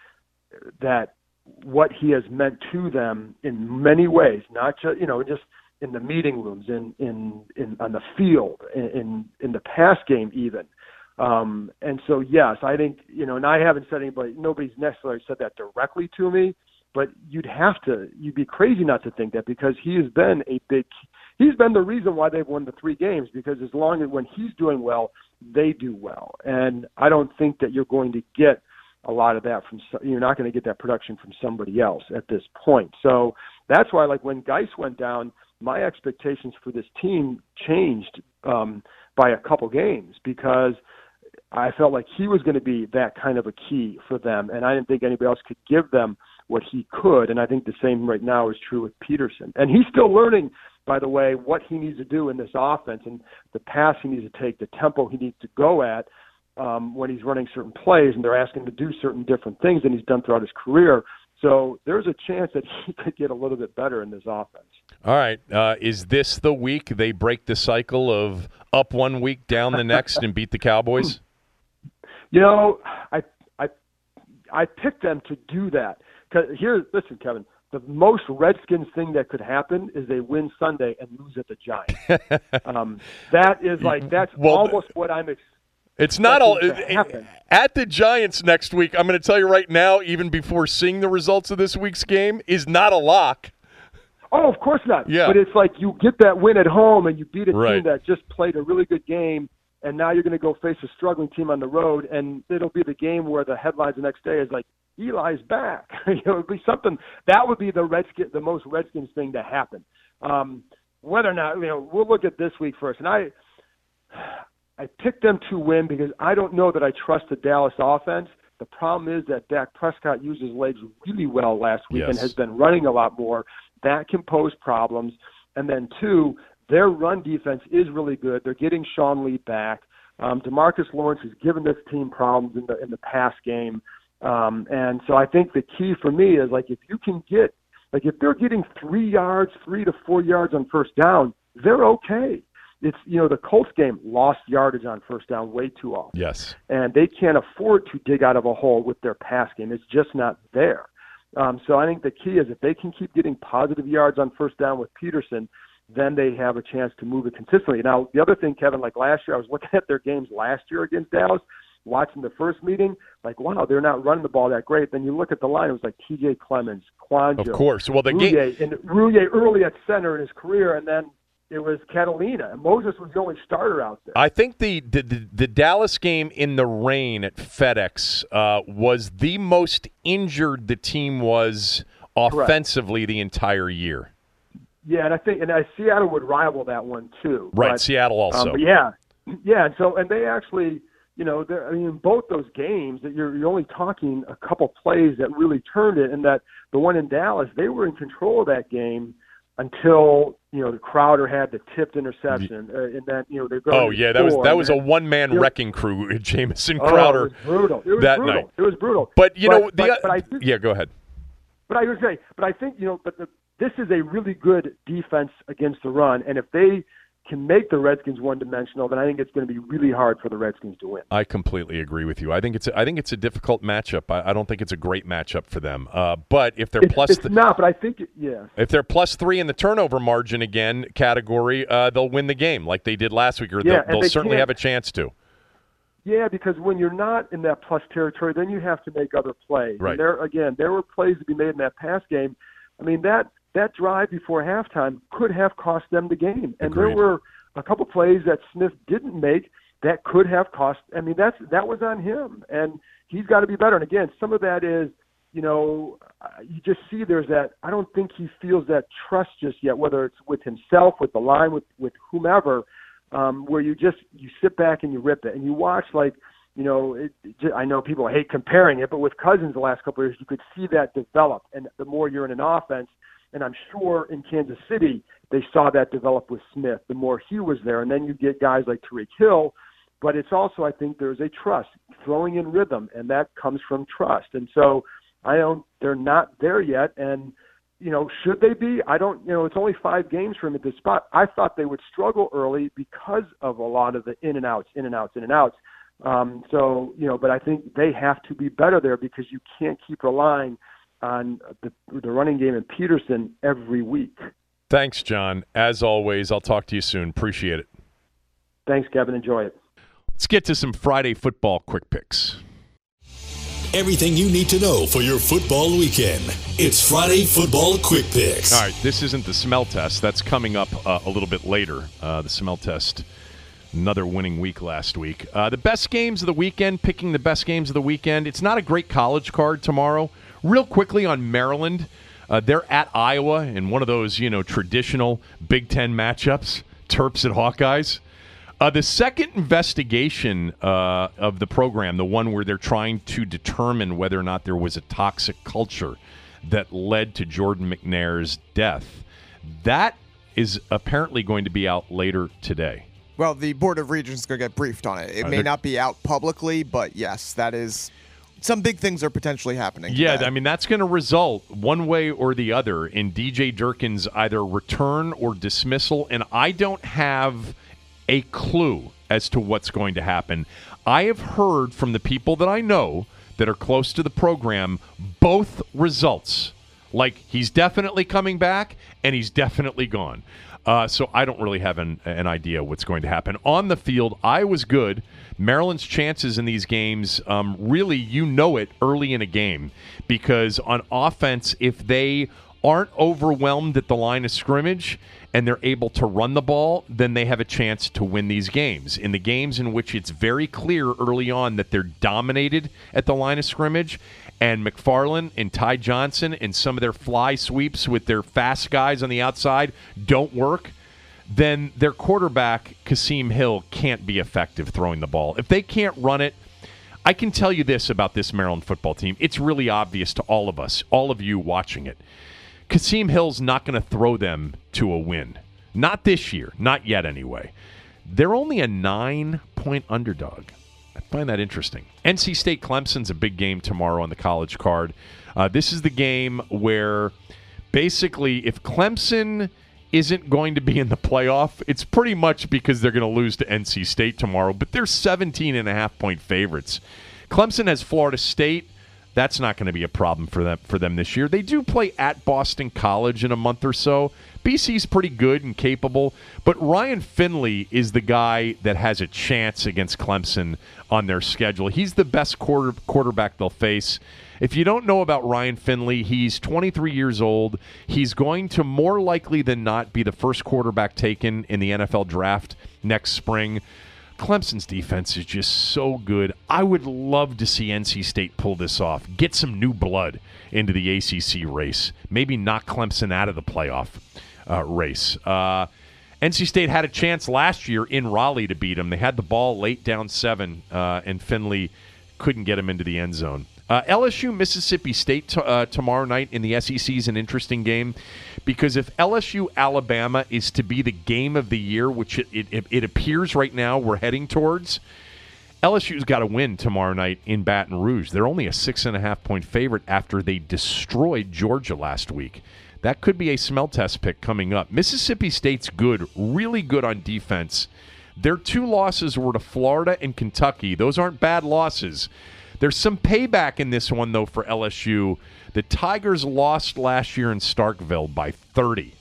that what he has meant to them in many ways, not just you know just in the meeting rooms, in in in on the field, in in, the pass game even. Um, and so, yes, I think you know, and I haven't said anybody, nobody's necessarily said that directly to me, but you'd have to, you'd be crazy not to think that because he has been a big, he's been the reason why they've won the three games because as long as when he's doing well, they do well, and I don't think that you're going to get a lot of that from, you're not going to get that production from somebody else at this point. So that's why, like when Guice went down, my expectations for this team changed um, by a couple games because I felt like he was going to be that kind of a key for them, and I didn't think anybody else could give them what he could. And I think the same right now is true with Peterson. And he's still learning, by the way, what he needs to do in this offense and the pass he needs to take, the tempo he needs to go at um, when he's running certain plays, and they're asking him to do certain different things than he's done throughout his career. So there's a chance that he could get a little bit better in this offense. All right. Uh, is this the week they break the cycle of up one week, down the next, and beat the Cowboys? You know, I I I picked them to do that. Here, listen, Kevin. The most Redskins thing that could happen is they win Sunday and lose at the Giants. um, that is like that's Well, almost what I'm. Ex- It's not all at the Giants next week. I'm going to tell you right now, even before seeing the results of this week's game, is not a lock. oh, of course not. Yeah. But it's like you get that win at home and you beat a Right. team that just played a really good game, and now you're going to go face a struggling team on the road, and it'll be the game where the headlines the next day is like Eli's back. you know, it'd be something that would be the Redskin, the most Redskins thing to happen. Um, whether or not you know, we'll look at this week first, and I. I picked them to win because I don't know that I trust the Dallas offense. The problem is that Dak Prescott used his legs really well last week and has been running a lot more. That can pose problems. And then two, their run defense is really good. They're getting Sean Lee back. Um, Demarcus Lawrence has given this team problems in the in the pass game. Um, and so I think the key for me is like if you can get like if they're getting three yards, three to four yards on first down, they're okay. It's you know the Colts game lost yardage on first down way too often Yes. and they can't afford to dig out of a hole with their pass game. It's just not there. Um, so I think the key is if they can keep getting positive yards on first down with Peterson, then they have a chance to move it consistently. Now, the other thing, Kevin, like last year, I was looking at their games last year against Dallas, watching the first meeting, like, wow, they're not running the ball that great. Then you look at the line, it was like T.J. Clemmings, Kouandjio, Of course. Well, the game. Roullier, and Roullier early at center in his career, and then it was Catalina. And Moses was the only starter out there. I think the, the the the Dallas game in the rain at FedEx uh, was the most injured the team was offensively the entire year. Yeah, and I think and I, Seattle would rival that one too. Right, But, Seattle also. Um, yeah, yeah, and so and they actually, you know, they're- I mean, in both those games, that you're you're only talking a couple plays that really turned it, and that the one in Dallas, they were in control of that game until you know, the Crowder had the tipped interception, uh, and then you know they're going. Oh yeah, that was that was a one man wrecking crew. Jamison Oh, Crowder it was brutal. It was that brutal. night. It was brutal. But you know the but, but I do, yeah, go ahead. but I would say, but I think you know, but the, this is a really good defense against the run, and if they can make the Redskins one dimensional, then I think it's going to be really hard for the Redskins to win. I completely agree with you. I think it's a, I think it's a difficult matchup. I, I don't think it's a great matchup for them. Uh, but if they're It's, plus it's th- not, but I think it, yeah. if they're plus three in the turnover margin again category, uh, they'll win the game like they did last week, or Yeah, they'll, they'll they certainly have a chance to. Yeah, because when you're not in that plus territory, then you have to make other plays. Right. And there again, there were plays to be made in that pass game. I mean that that drive before halftime could have cost them the game. And Agreed. there were a couple plays that Smith didn't make that could have cost. I mean that's that was on him, and he's got to be better. And again, some of that is, you know, you just see there's that. I don't think he feels that trust just yet, whether it's with himself, with the line, with with whomever um, where you just you sit back and you rip it and you watch like you know it, it, I know people hate comparing it, but with Cousins the last couple of years you could see that develop, and the more you're in an offense, and I'm sure in Kansas City they saw that develop with Smith. The more he was there, and then you get guys like Tyreek Hill. But it's also, I think, there's a trust throwing in rhythm, and that comes from trust. And so, I don't. They're not there yet, and you know, should they be? I don't. You know, it's only five games for him at this spot. I thought they would struggle early because of a lot of the in and outs, in and outs, in and outs. Um, so you know, but I think they have to be better there because you can't keep relying on the, the running game and Peterson every week. Thanks, John. As always, I'll talk to you soon. Appreciate it. Thanks, Kevin. Enjoy it. Let's get to some Friday football quick picks. Everything you need to know for your football weekend. It's Friday Football Quick Picks. All right, this isn't the smell test. That's coming up uh, a little bit later. Uh, the smell test, another winning week last week. Uh, the best games of the weekend, picking the best games of the weekend. It's not a great college card tomorrow. Real quickly on Maryland, uh, they're at Iowa in one of those, you know, traditional Big Ten matchups, Terps at Hawkeyes. Uh, the second investigation uh, of the program, the one where they're trying to determine whether or not there was a toxic culture that led to Jordan McNair's death, that is apparently going to be out later today. Well, the Board of Regents is going to get briefed on it. It Are may not be out publicly, but yes, that is. Some big things are potentially happening. Yeah, today. I mean, that's going to result one way or the other in DJ Durkin's either return or dismissal. And I don't have a clue as to what's going to happen. I have heard from the people that I know that are close to the program both results. Like he's definitely coming back and he's definitely gone. Uh, so I don't really have an, an idea what's going to happen. On the field, I was good. Maryland's chances in these games, um, really, you know it early in a game because on offense, if they aren't overwhelmed at the line of scrimmage and they're able to run the ball, then they have a chance to win these games. In the games in which it's very clear early on that they're dominated at the line of scrimmage, and McFarland and Ty Johnson and some of their fly sweeps with their fast guys on the outside don't work, then their quarterback, Kasim Hill, can't be effective throwing the ball. If they can't run it, I can tell you this about this Maryland football team. It's really obvious to all of us, all of you watching it. Kasim Hill's not going to throw them to a win. Not this year. Not yet, anyway. They're only a nine point underdog. I find that interesting. NC State Clemson's a big game tomorrow on the college card. Uh, this is the game where basically, if Clemson isn't going to be in the playoff, it's pretty much because they're going to lose to NC State tomorrow, but they're 17 and a half point favorites. Clemson has Florida State. That's not going to be a problem for them for them this year. They do play at Boston College in a month or so. BC's pretty good and capable, but Ryan Finley is the guy that has a chance against Clemson on their schedule. He's the best quarter, quarterback they'll face. If you don't know about Ryan Finley, he's 23 years old. He's going to more likely than not be the first quarterback taken in the NFL draft next spring. Clemson's defense is just so good. I would love to see NC State pull this off, get some new blood into the ACC race, maybe knock Clemson out of the playoff uh, race. Uh, NC State had a chance last year in Raleigh to beat them. They had the ball late down seven, uh, and Finley couldn't get him into the end zone. Uh, LSU Mississippi State t- uh, tomorrow night in the SEC is an interesting game because if LSU Alabama is to be the game of the year, which it, it, it appears right now we're heading towards, LSU's got to win tomorrow night in Baton Rouge. They're only a six and a half point favorite after they destroyed Georgia last week. That could be a smell test pick coming up. Mississippi State's good, really good on defense. Their two losses were to Florida and Kentucky. Those aren't bad losses. There's some payback in this one, though, for LSU. The Tigers lost last year in Starkville by 30.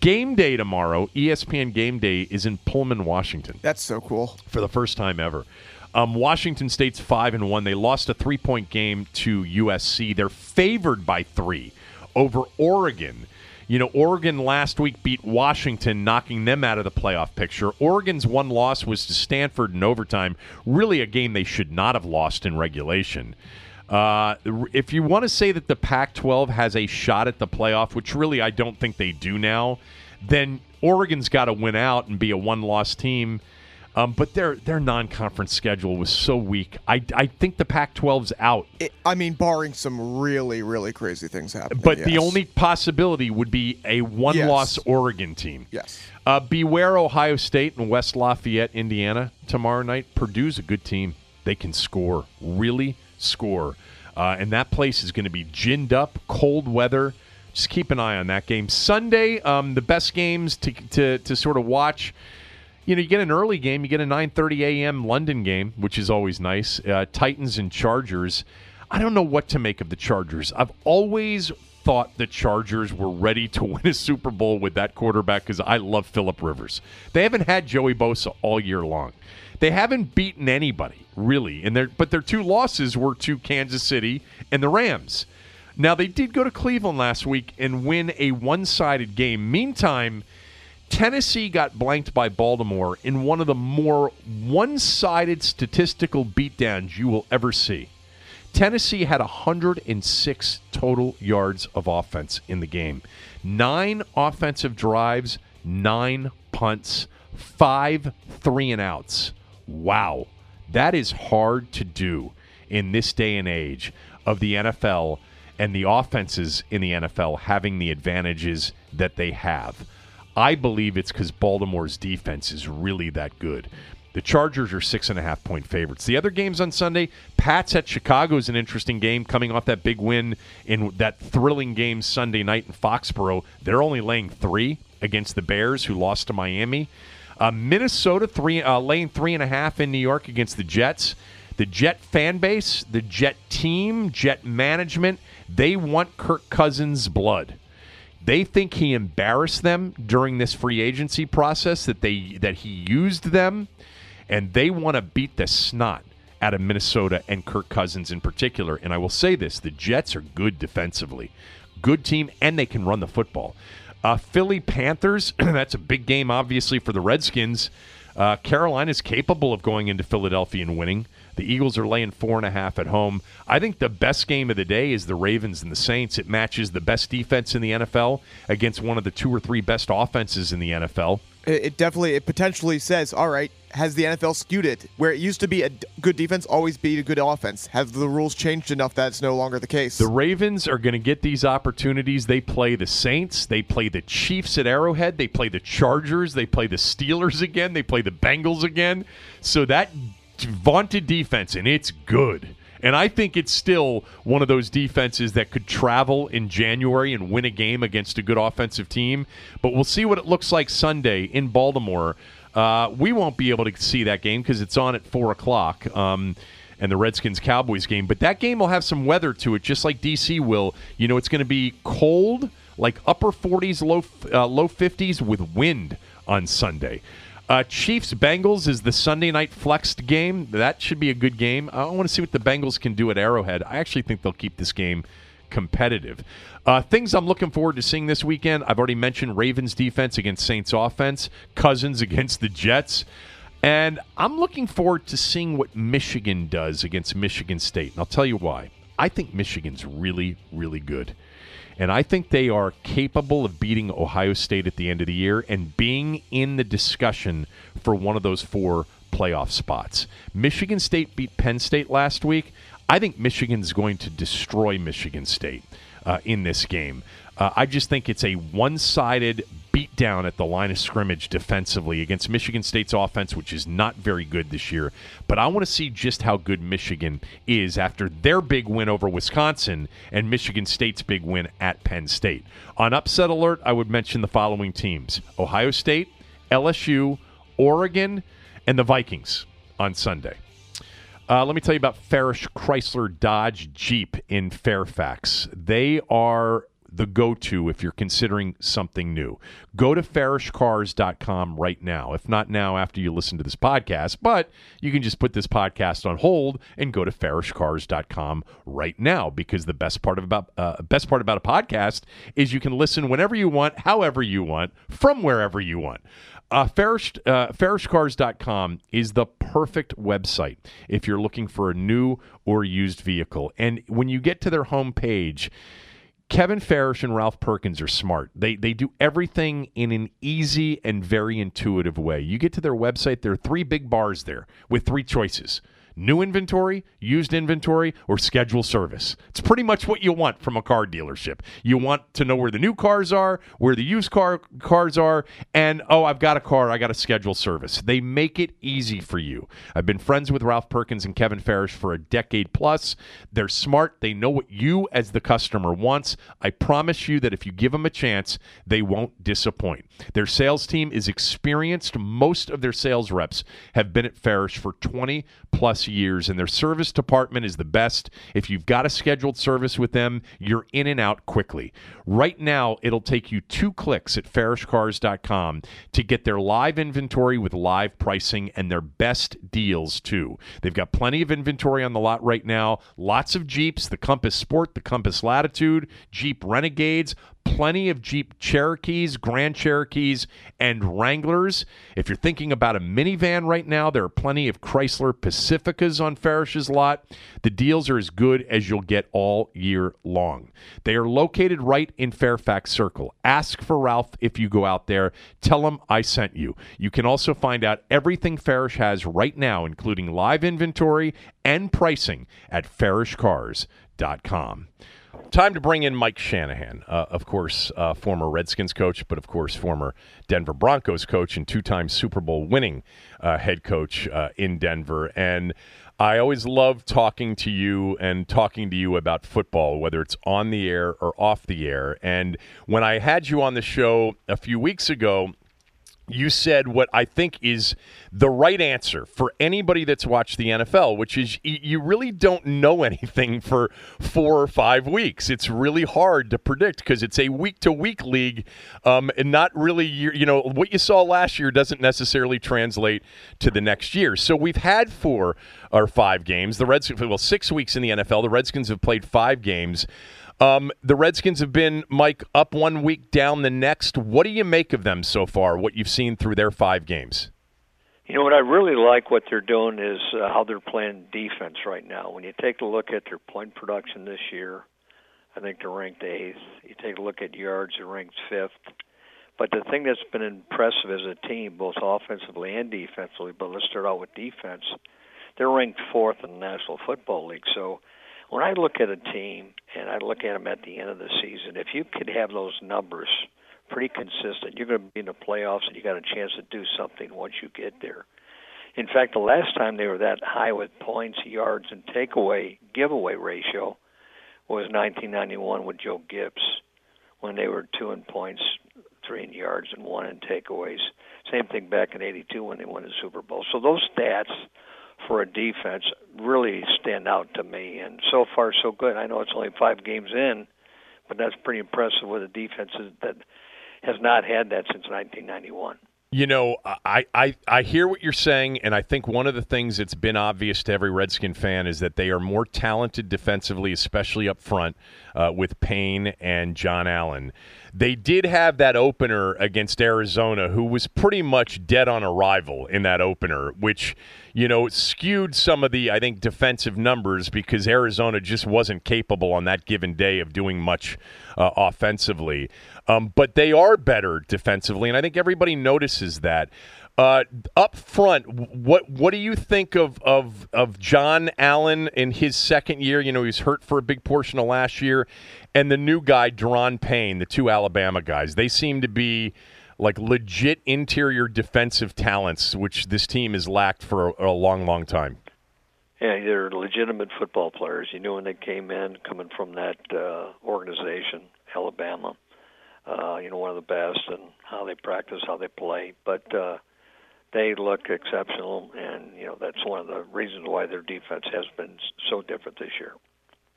Game day tomorrow, ESPN Game Day, is in Pullman, Washington That's so cool. for the first time ever. Um, Washington State's five and one. They lost a three point game to USC. They're favored by three over Oregon. You know, Oregon last week beat Washington, knocking them out of the playoff picture. Oregon's one loss was to Stanford in overtime, really a game they should not have lost in regulation. Uh, if you want to say that the Pac 12 has a shot at the playoff, which really I don't think they do now, then Oregon's got to win out and be a one loss team. Um, but their their non conference schedule was so weak. I, I think the Pac 12's out. It, I mean, barring some really, really crazy things happening. But the only possibility would be a one loss Yes. Oregon team. Yes. Uh, beware Ohio State and West Lafayette, Indiana, tomorrow night. Purdue's a good team. They can score, really score. Uh, and that place is going to be ginned up, cold weather. Just keep an eye on that game. Sunday, um, the best games to, to, to sort of watch. You know, you get an early game. You get a 9:30 a.m. London game, which is always nice. Uh, Titans and Chargers. I don't know what to make of the Chargers. I've always thought the Chargers were ready to win a Super Bowl with that quarterback because I love Philip Rivers. They haven't had Joey Bosa all year long. They haven't beaten anybody really, and their but their two losses were to Kansas City and the Rams. Now they did go to Cleveland last week and win a one-sided game. Meantime, Tennessee got blanked by Baltimore in one of the more one-sided statistical beatdowns you will ever see. Tennessee had 106 total yards of offense in the game. Nine offensive drives, nine punts, five three and outs. Wow. That is hard to do in this day and age of the NFL and the offenses in the NFL having the advantages that they have. I believe it's because Baltimore's defense is really that good. The Chargers are six and a half point favorites. The other games on Sunday, Pats at Chicago is an interesting game coming off that big win in that thrilling game Sunday night in Foxborough. They're only laying three against the Bears, who lost to Miami. Uh, Minnesota three uh, laying three and a half in New York against the Jets. The Jet fan base, the Jet team, Jet management, they want Kirk Cousins' blood. They think he embarrassed them during this free agency process that they that he used them and they want to beat the snot out of Minnesota and Kirk Cousins in particular. And I will say this, the Jets are good defensively. Good team and they can run the football. Uh, Philly Panthers, that's a big game obviously for the Redskins. Uh, is capable of going into Philadelphia and winning. The Eagles are laying four and a half at home. I think the best game of the day is the Ravens and the Saints. It matches the best defense in the NFL against one of the two or three best offenses in the NFL. It, it definitely, it potentially says, all right, has the NFL skewed it? Where it used to be a good defense, always be a good offense. Have the rules changed enough that it's no longer the case? The Ravens are going to get these opportunities. They play the Saints. They play the Chiefs at Arrowhead. They play the Chargers. They play the Steelers again. They play the Bengals again. So that vaunted defense, and it's good. And I think it's still one of those defenses that could travel in January and win a game against a good offensive team. But we'll see what it looks like Sunday in Baltimore. Uh, we won't be able to see that game because it's on at 4 o'clock. Um, and the Redskins Cowboys game. But that game will have some weather to it, just like DC will. You know, it's going to be cold, like upper 40s, low uh, low 50s with wind on Sunday. Uh, Chiefs Bengals is the Sunday night flexed game. That should be a good game. I want to see what the Bengals can do at Arrowhead. I actually think they'll keep this game competitive. Uh, things I'm looking forward to seeing this weekend. I've already mentioned Ravens defense against Saints offense, Cousins against the Jets. And I'm looking forward to seeing what Michigan does against Michigan State. And I'll tell you why. I think Michigan's really, really good. And I think they are capable of beating Ohio State at the end of the year and being in the discussion for one of those four playoff spots. Michigan State beat Penn State last week. I think Michigan's going to destroy Michigan State uh, in this game. Uh, I just think it's a one sided beatdown at the line of scrimmage defensively against Michigan State's offense, which is not very good this year. But I want to see just how good Michigan is after their big win over Wisconsin and Michigan State's big win at Penn State. On upset alert, I would mention the following teams Ohio State, LSU, Oregon, and the Vikings on Sunday. Uh, let me tell you about Farrish Chrysler Dodge Jeep in Fairfax. They are the go to if you're considering something new. Go to farrishcars.com right now. If not now, after you listen to this podcast, but you can just put this podcast on hold and go to farrishcars.com right now because the best part of about uh, best part about a podcast is you can listen whenever you want, however you want, from wherever you want. Uh, Farrish, uh, FarrishCars.com is the perfect website if you're looking for a new or used vehicle. And when you get to their homepage, Kevin Farrish and Ralph Perkins are smart. They they do everything in an easy and very intuitive way. You get to their website, there are three big bars there with three choices new inventory, used inventory, or schedule service. It's pretty much what you want from a car dealership. You want to know where the new cars are, where the used car cars are, and oh, I've got a car, I got a schedule service. They make it easy for you. I've been friends with Ralph Perkins and Kevin Farrish for a decade plus. They're smart, they know what you as the customer wants. I promise you that if you give them a chance, they won't disappoint. Their sales team is experienced. Most of their sales reps have been at Farrish for 20 plus years, and their service department is the best. If you've got a scheduled service with them, you're in and out quickly. Right now, it'll take you two clicks at farrishcars.com to get their live inventory with live pricing and their best deals, too. They've got plenty of inventory on the lot right now, lots of Jeeps, the Compass Sport, the Compass Latitude, Jeep Renegades, plenty of Jeep Cherokees, Grand Cherokees, and Wranglers. If you're thinking about a minivan right now, there are plenty of Chrysler Pacificas on Farrish's lot. The deals are as good as you'll get all year long. They are located right in Fairfax Circle. Ask for Ralph if you go out there. Tell him I sent you. You can also find out everything Farrish has right now, including live inventory and pricing at farrishcars.com. Time to bring in Mike Shanahan, uh, of course, uh, former Redskins coach, but of course, former Denver Broncos coach and two time Super Bowl winning uh, head coach uh, in Denver. And I always love talking to you and talking to you about football, whether it's on the air or off the air. And when I had you on the show a few weeks ago, you said what I think is the right answer for anybody that's watched the NFL, which is you really don't know anything for four or five weeks. It's really hard to predict because it's a week to week league, um, and not really you know what you saw last year doesn't necessarily translate to the next year. So we've had four or five games. The Redskins, well, six weeks in the NFL. The Redskins have played five games. Um, the Redskins have been, Mike, up one week, down the next. What do you make of them so far, what you've seen through their five games? You know what I really like what they're doing is uh, how they're playing defense right now. When you take a look at their point production this year, I think they're ranked eighth. You take a look at yards, they're ranked fifth. But the thing that's been impressive as a team, both offensively and defensively, but let's start out with defense. They're ranked fourth in the National Football League. So when I look at a team and I look at them at the end of the season, if you could have those numbers pretty consistent, you're going to be in the playoffs and you got a chance to do something once you get there. In fact, the last time they were that high with points, yards, and takeaway giveaway ratio was 1991 with Joe Gibbs when they were two in points, three in yards, and one in takeaways. Same thing back in '82 when they won the Super Bowl. So those stats for a defense really stand out to me. And so far, so good. I know it's only five games in, but that's pretty impressive with a defense that has not had that since 1991. You know, I, I, I hear what you're saying, and I think one of the things that's been obvious to every Redskin fan is that they are more talented defensively, especially up front uh, with Payne and John Allen. They did have that opener against Arizona, who was pretty much dead on arrival in that opener, which, you know, skewed some of the, I think, defensive numbers because Arizona just wasn't capable on that given day of doing much uh, offensively. Um, but they are better defensively, and I think everybody notices that. Uh, up front, what what do you think of, of of John Allen in his second year? You know, he's hurt for a big portion of last year, and the new guy, Da'Ron Payne, the two Alabama guys. They seem to be like legit interior defensive talents, which this team has lacked for a, a long, long time. Yeah, they're legitimate football players. You knew when they came in, coming from that uh, organization, Alabama. Uh, you know, one of the best, and how they practice, how they play. But uh, they look exceptional, and you know that's one of the reasons why their defense has been so different this year.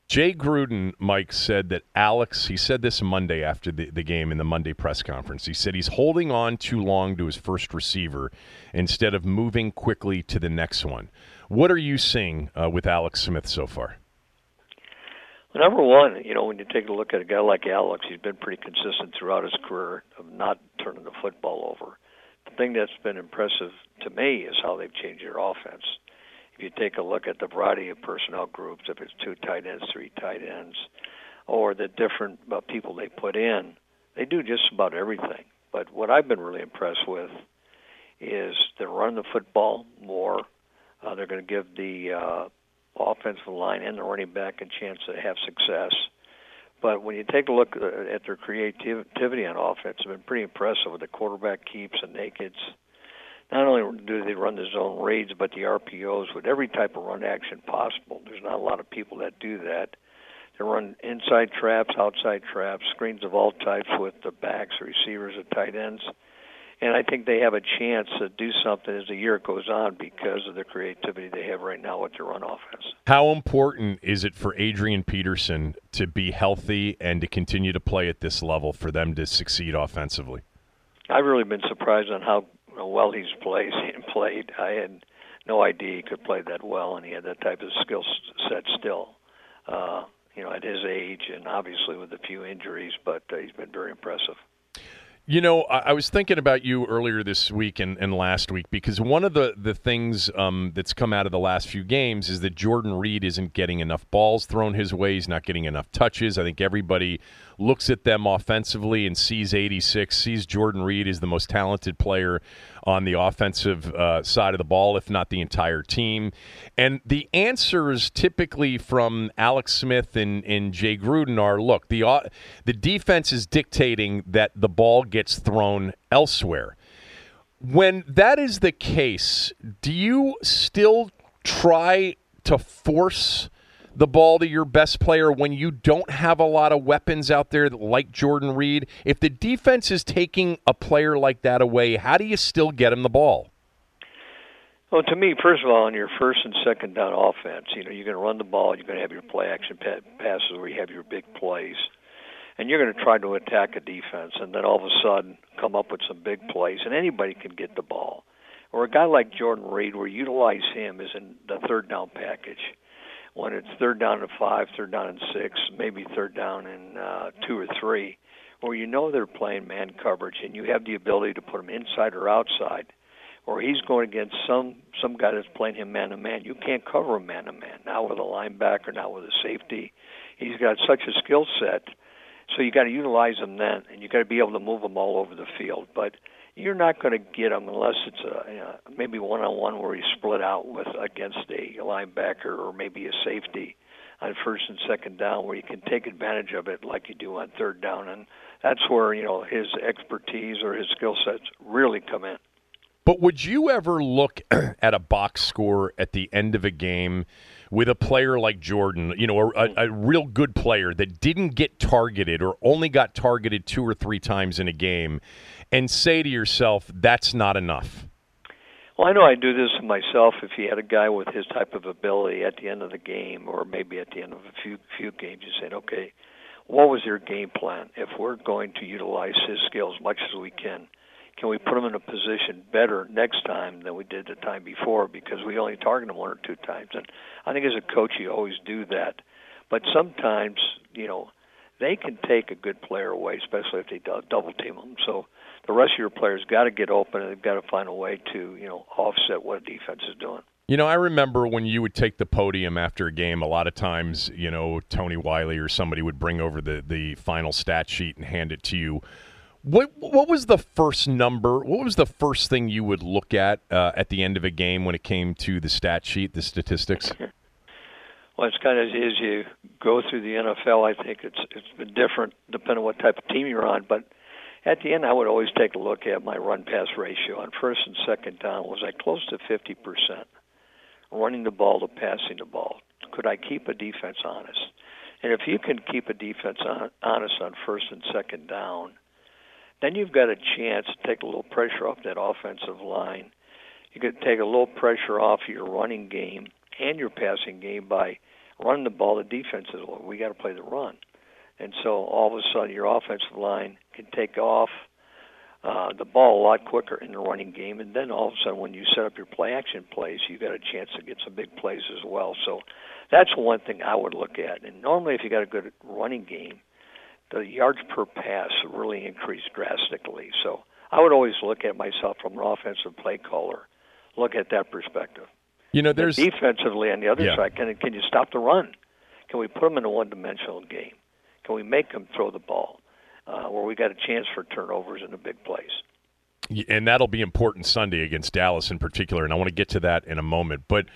Jay Gruden, Mike, said that Alex, he said this Monday after the, the game in the Monday press conference. He said he's holding on too long to his first receiver instead of moving quickly to the next one. What are you seeing uh, with Alex Smith so far? Number one, you know, when you take a look at a guy like Alex, he's been pretty consistent throughout his career of not turning the football over. The thing that's been impressive to me is how they've changed their offense if you take a look at the variety of personnel groups, if it's two tight ends, three tight ends, or the different uh, people they put in, they do just about everything. But what I've been really impressed with is they're running the football more. Uh, they're going to give the uh, offensive line and the running back a chance to have success. But when you take a look uh, at their creativity on offense, it's been pretty impressive with the quarterback keeps and nakeds not only do they run the zone reads, but the RPOs with every type of run action possible. There's not a lot of people that do that. They run inside traps, outside traps, screens of all types with the backs, receivers, and tight ends. And I think they have a chance to do something as the year goes on because of the creativity they have right now with their run offense. How important is it for Adrian Peterson to be healthy and to continue to play at this level for them to succeed offensively? I've really been surprised on how well he's played. Played. I had no idea he could play that well, and he had that type of skill set still. Uh, you know, at his age, and obviously with a few injuries, but uh, he's been very impressive. You know, I, I, was thinking about you earlier this week and, and last week because one of the, the things um, that's come out of the last few games is that Jordan Reed isn't getting enough balls thrown his way. He's not getting enough touches. I think everybody looks at them offensively and sees 86, sees Jordan Reed as the most talented player on the offensive uh, side of the ball, if not the entire team. And the answers typically from Alex Smith and, and Jay Gruden are look, the, uh, the defense is dictating that the ball gets thrown elsewhere. When that is the case, do you still try to force the ball to your best player when you don't have a lot of weapons out there like Jordan Reed? If the defense is taking a player like that away, how do you still get him the ball? Well, to me, first of all, on your first and second down offense, you know, you're going to run the ball, you're going to have your play action passes where you have your big plays, and you're going to try to attack a defense, and then all of a sudden come up with some big plays, and anybody can get the ball. Or a guy like Jordan Reed, where you utilize him as in the third down package when it's third down and five, third down and six, maybe third down and uh, two or three, or you know they're playing man coverage and you have the ability to put them inside or outside, or he's going against some some guy that's playing him man to man. You can't cover him man to man. now with a linebacker, now with a safety. He's got such a skill set, so you got to utilize him then, and you got to be able to move him all over the field. But you're not going to get him unless it's a you know, maybe one on one where he's split out with against a linebacker or maybe a safety on first and second down where you can take advantage of it like you do on third down and that's where you know his expertise or his skill sets really come in. But would you ever look at a box score at the end of a game with a player like Jordan, you know, a, a, real good player that didn't get targeted or only got targeted two or three times in a game, and say to yourself, that's not enough? Well, I know I do this myself. If you had a guy with his type of ability at the end of the game, or maybe at the end of a few few games, you said, okay, what was your game plan? If we're going to utilize his skills as much as we can, can we put him in a position better next time than we did the time before? Because we only target him one or two times, and I think as a coach, you always do that. But sometimes, you know, they can take a good player away, especially if they double team them. So the rest of your players got to get open and they've got to find a way to you know offset what defense is doing. You know, I remember when you would take the podium after a game, a lot of times, you know, Tony Wyllie or somebody would bring over the, the final stat sheet and hand it to you. What what was the first number? What was the first thing you would look at uh, at the end of a game when it came to the stat sheet, the statistics? Well, it's kind of as you go through the NFL. I think it's it's been different depending on what type of team you're on. But at the end, I would always take a look at my run pass ratio on first and second down. Was I close to 50 percent running the ball to passing the ball? Could I keep a defense honest? And if you can keep a defense on, honest on first and second down, then you've got a chance to take a little pressure off that offensive line. You could take a little pressure off your running game and your passing game by running the ball, the defense is well, we got to play the run, and so all of a sudden your offensive line can take off uh, the ball a lot quicker in the running game, and then all of a sudden when you set up your play action plays, you got a chance to get some big plays as well. So that's one thing I would look at. And normally, if you got a good running game, the yards per pass really increased drastically. So I would always look at myself from an offensive play caller, look at that perspective. You know, there's defensively on the other yeah. side. Can can you stop the run? Can we put them in a one-dimensional game? Can we make them throw the ball uh, where we got a chance for turnovers in the big plays? And that'll be important Sunday against Dallas in particular, and I want to get to that in a moment. But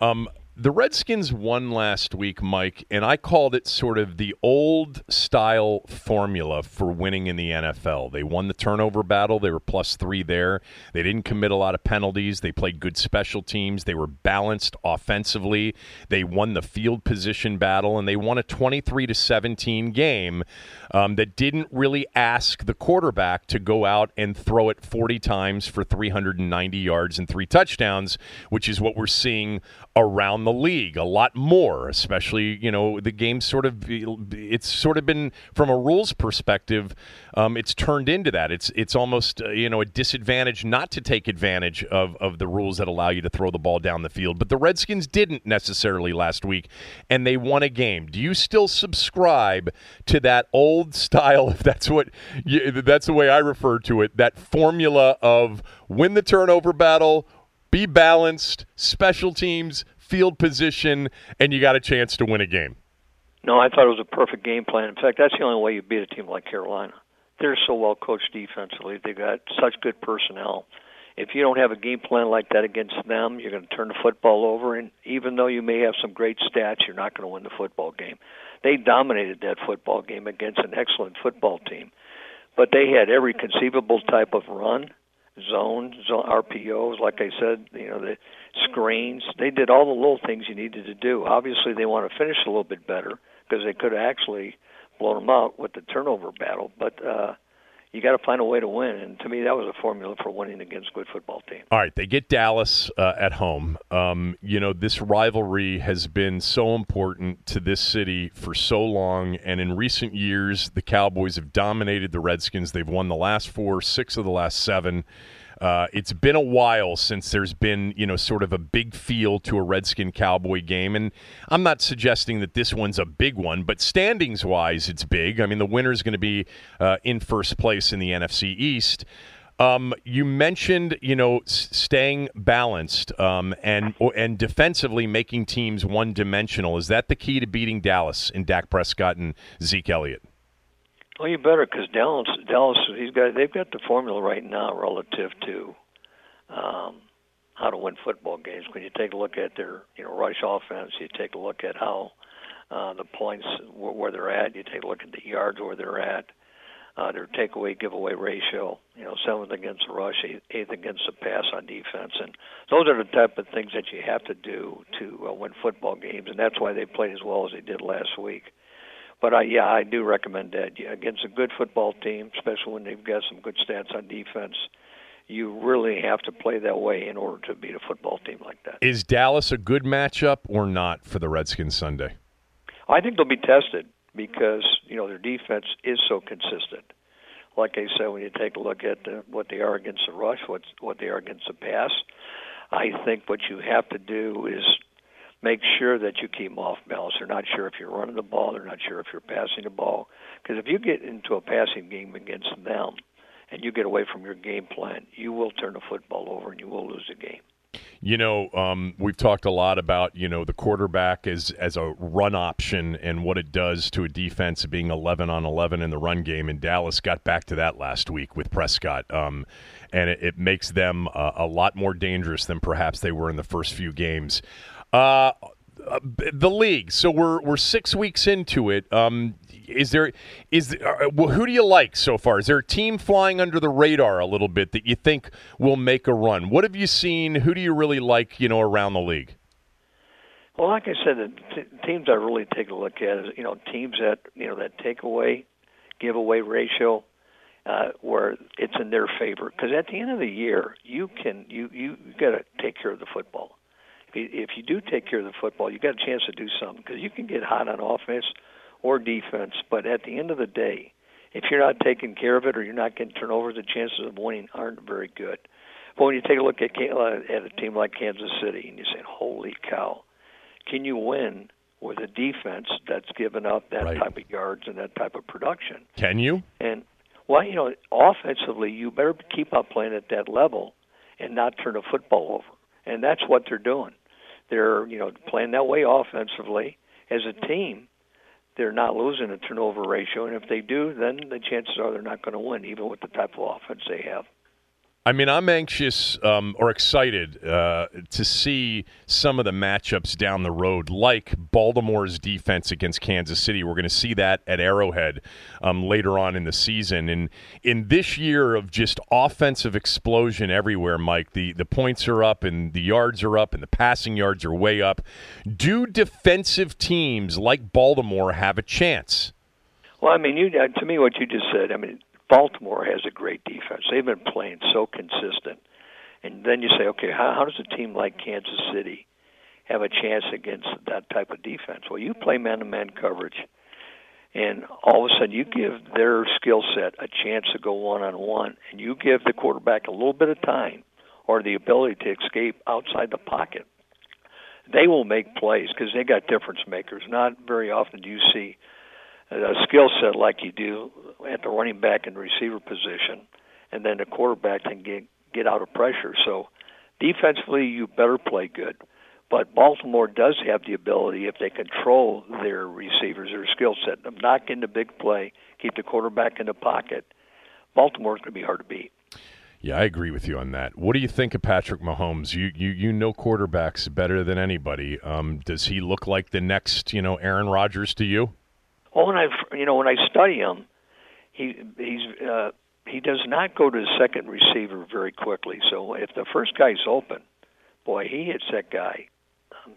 um, the Redskins won last week, Mike, and I called it sort of the old style formula for winning in the NFL. They won the turnover battle. They were plus three there. They didn't commit a lot of penalties. They played good special teams. They were balanced offensively. They won the field position battle, and they won a 23 to 17 game um, that didn't really ask the quarterback to go out and throw it 40 times for 390 yards and three touchdowns, which is what we're seeing around the league a lot more especially you know the game sort of it's sort of been from a rules perspective um, it's turned into that. It's it's almost uh, you know a disadvantage not to take advantage of of the rules that allow you to throw the ball down the field. But the Redskins didn't necessarily last week and they won a game. Do you still subscribe to that old style if that's what you, that's the way I refer to it that formula of win the turnover battle be balanced, special teams, field position, and you got a chance to win a game. No, I thought it was a perfect game plan. In fact, that's the only way you beat a team like Carolina. They're so well coached defensively. They've got such good personnel. If you don't have a game plan like that against them, you're going to turn the football over. And even though you may have some great stats, you're not going to win the football game. They dominated that football game against an excellent football team. But they had every conceivable type of run zone, zone RPOs, like I said, you know, the screens. They did all the little things you needed to do. Obviously, they want to finish a little bit better because they could have actually blown them out with the turnover battle. But uh, you got to find a way to win, and to me, that was a formula for winning against good football teams. All right, they get Dallas uh, at home. Um, you know, this rivalry has been so important to this city for so long, and in recent years, the Cowboys have dominated the Redskins. They've won the last four, six of the last seven. Uh, it's been a while since there's been, you know, sort of a big feel to a Redskin Cowboy game. And I'm not suggesting that this one's a big one, but standings wise, it's big. I mean, the winner's going to be uh, in first place in the NFC East. Um, you mentioned, you know, staying balanced um, and and defensively making teams one dimensional. Is that the key to beating Dallas and Dak Prescott and Zeke Elliott? Well, you better because Dallas, Dallas, he's got they've got the formula right now relative to um, how to win football games. When you take a look at their you know rush offense, you take a look at how uh, the points where they're at, you take a look at the yards where they're at, uh, their takeaway giveaway ratio. You know, seventh against the rush, eighth against the pass on defense, and those are the type of things that you have to do to uh, win football games, and that's why they played as well as they did last week. But I, yeah, I do recommend that against a good football team, especially when they've got some good stats on defense. You really have to play that way in order to beat a football team like that. Is Dallas a good matchup or not for the Redskins Sunday? I think they'll be tested because you know their defense is so consistent. Like I said, when you take a look at the, what they are against the rush, what what they are against the pass, I think what you have to do is make sure that you keep them off balance. They're not sure if you're running the ball. They're not sure if you're passing the ball. Because if you get into a passing game against them and you get away from your game plan, you will turn the football over and you will lose the game. You know, um, we've talked a lot about you know the quarterback as as a run option and what it does to a defense being 11 on 11 in the run game. And Dallas got back to that last week with Prescott, um, and it, it, makes them uh, a lot more dangerous than perhaps they were in the first few games. Uh, the league. So we're we're six weeks into it. Um, is there is uh, who do you like so far? Is there a team flying under the radar a little bit that you think will make a run? What have you seen? Who do you really like? You know, around the league. Well, like I said, the t- teams I really take a look at is you know teams that you know that takeaway giveaway ratio uh, where it's in their favor. Because at the end of the year, you can you you, you got to take care of the football. If you, do take care of the football, you got a chance to do something because you can get hot on offense or defense. But at the end of the day, if you're not taking care of it or you're not getting turnovers, the chances of winning aren't very good. But when you take a look at uh, at a team like Kansas City and you say, "Holy cow, can you win with a defense that's given up that right. type of yards and that type of production?" Can you? And well, you know, offensively, you better keep up playing at that level and not turn the football over. And that's what they're doing. They're you know playing that way offensively as a team they're not losing a turnover ratio, and if they do, then the chances are they're not going to win, even with the type of offense they have. I mean, I'm anxious um, or excited uh, to see some of the matchups down the road, like Baltimore's defense against Kansas City. We're going to see that at Arrowhead um, later on in the season. And in this year of just offensive explosion everywhere, Mike, the, the points are up and the yards are up and the passing yards are way up. Do defensive teams like Baltimore have a chance? Well, I mean, you, uh, to me, what you just said, I mean, Baltimore has a great defense. They've been playing so consistent. And then you say, okay, how, how does a team like Kansas City have a chance against that type of defense? Well, you play man-to-man coverage, and all of a sudden you give their skill set a chance to go one-on-one, and you give the quarterback a little bit of time or the ability to escape outside the pocket. They will make plays because they got difference makers. Not very often do you see a skill set like you do at the running back and receiver position, and then the quarterback can get get out of pressure. So defensively, you better play good. But Baltimore does have the ability, if they control their receivers, their skill set, them knock in the big play, keep the quarterback in the pocket. Baltimore's going to be hard to beat. Yeah, I agree with you on that. What do you think of Patrick Mahomes? You you you know quarterbacks better than anybody. Um, does he look like the next you know Aaron Rodgers to you? Well, when I you know when I study him, he he's uh, he does not go to the second receiver very quickly. So if the first guy's open, boy, he hits that guy. Um,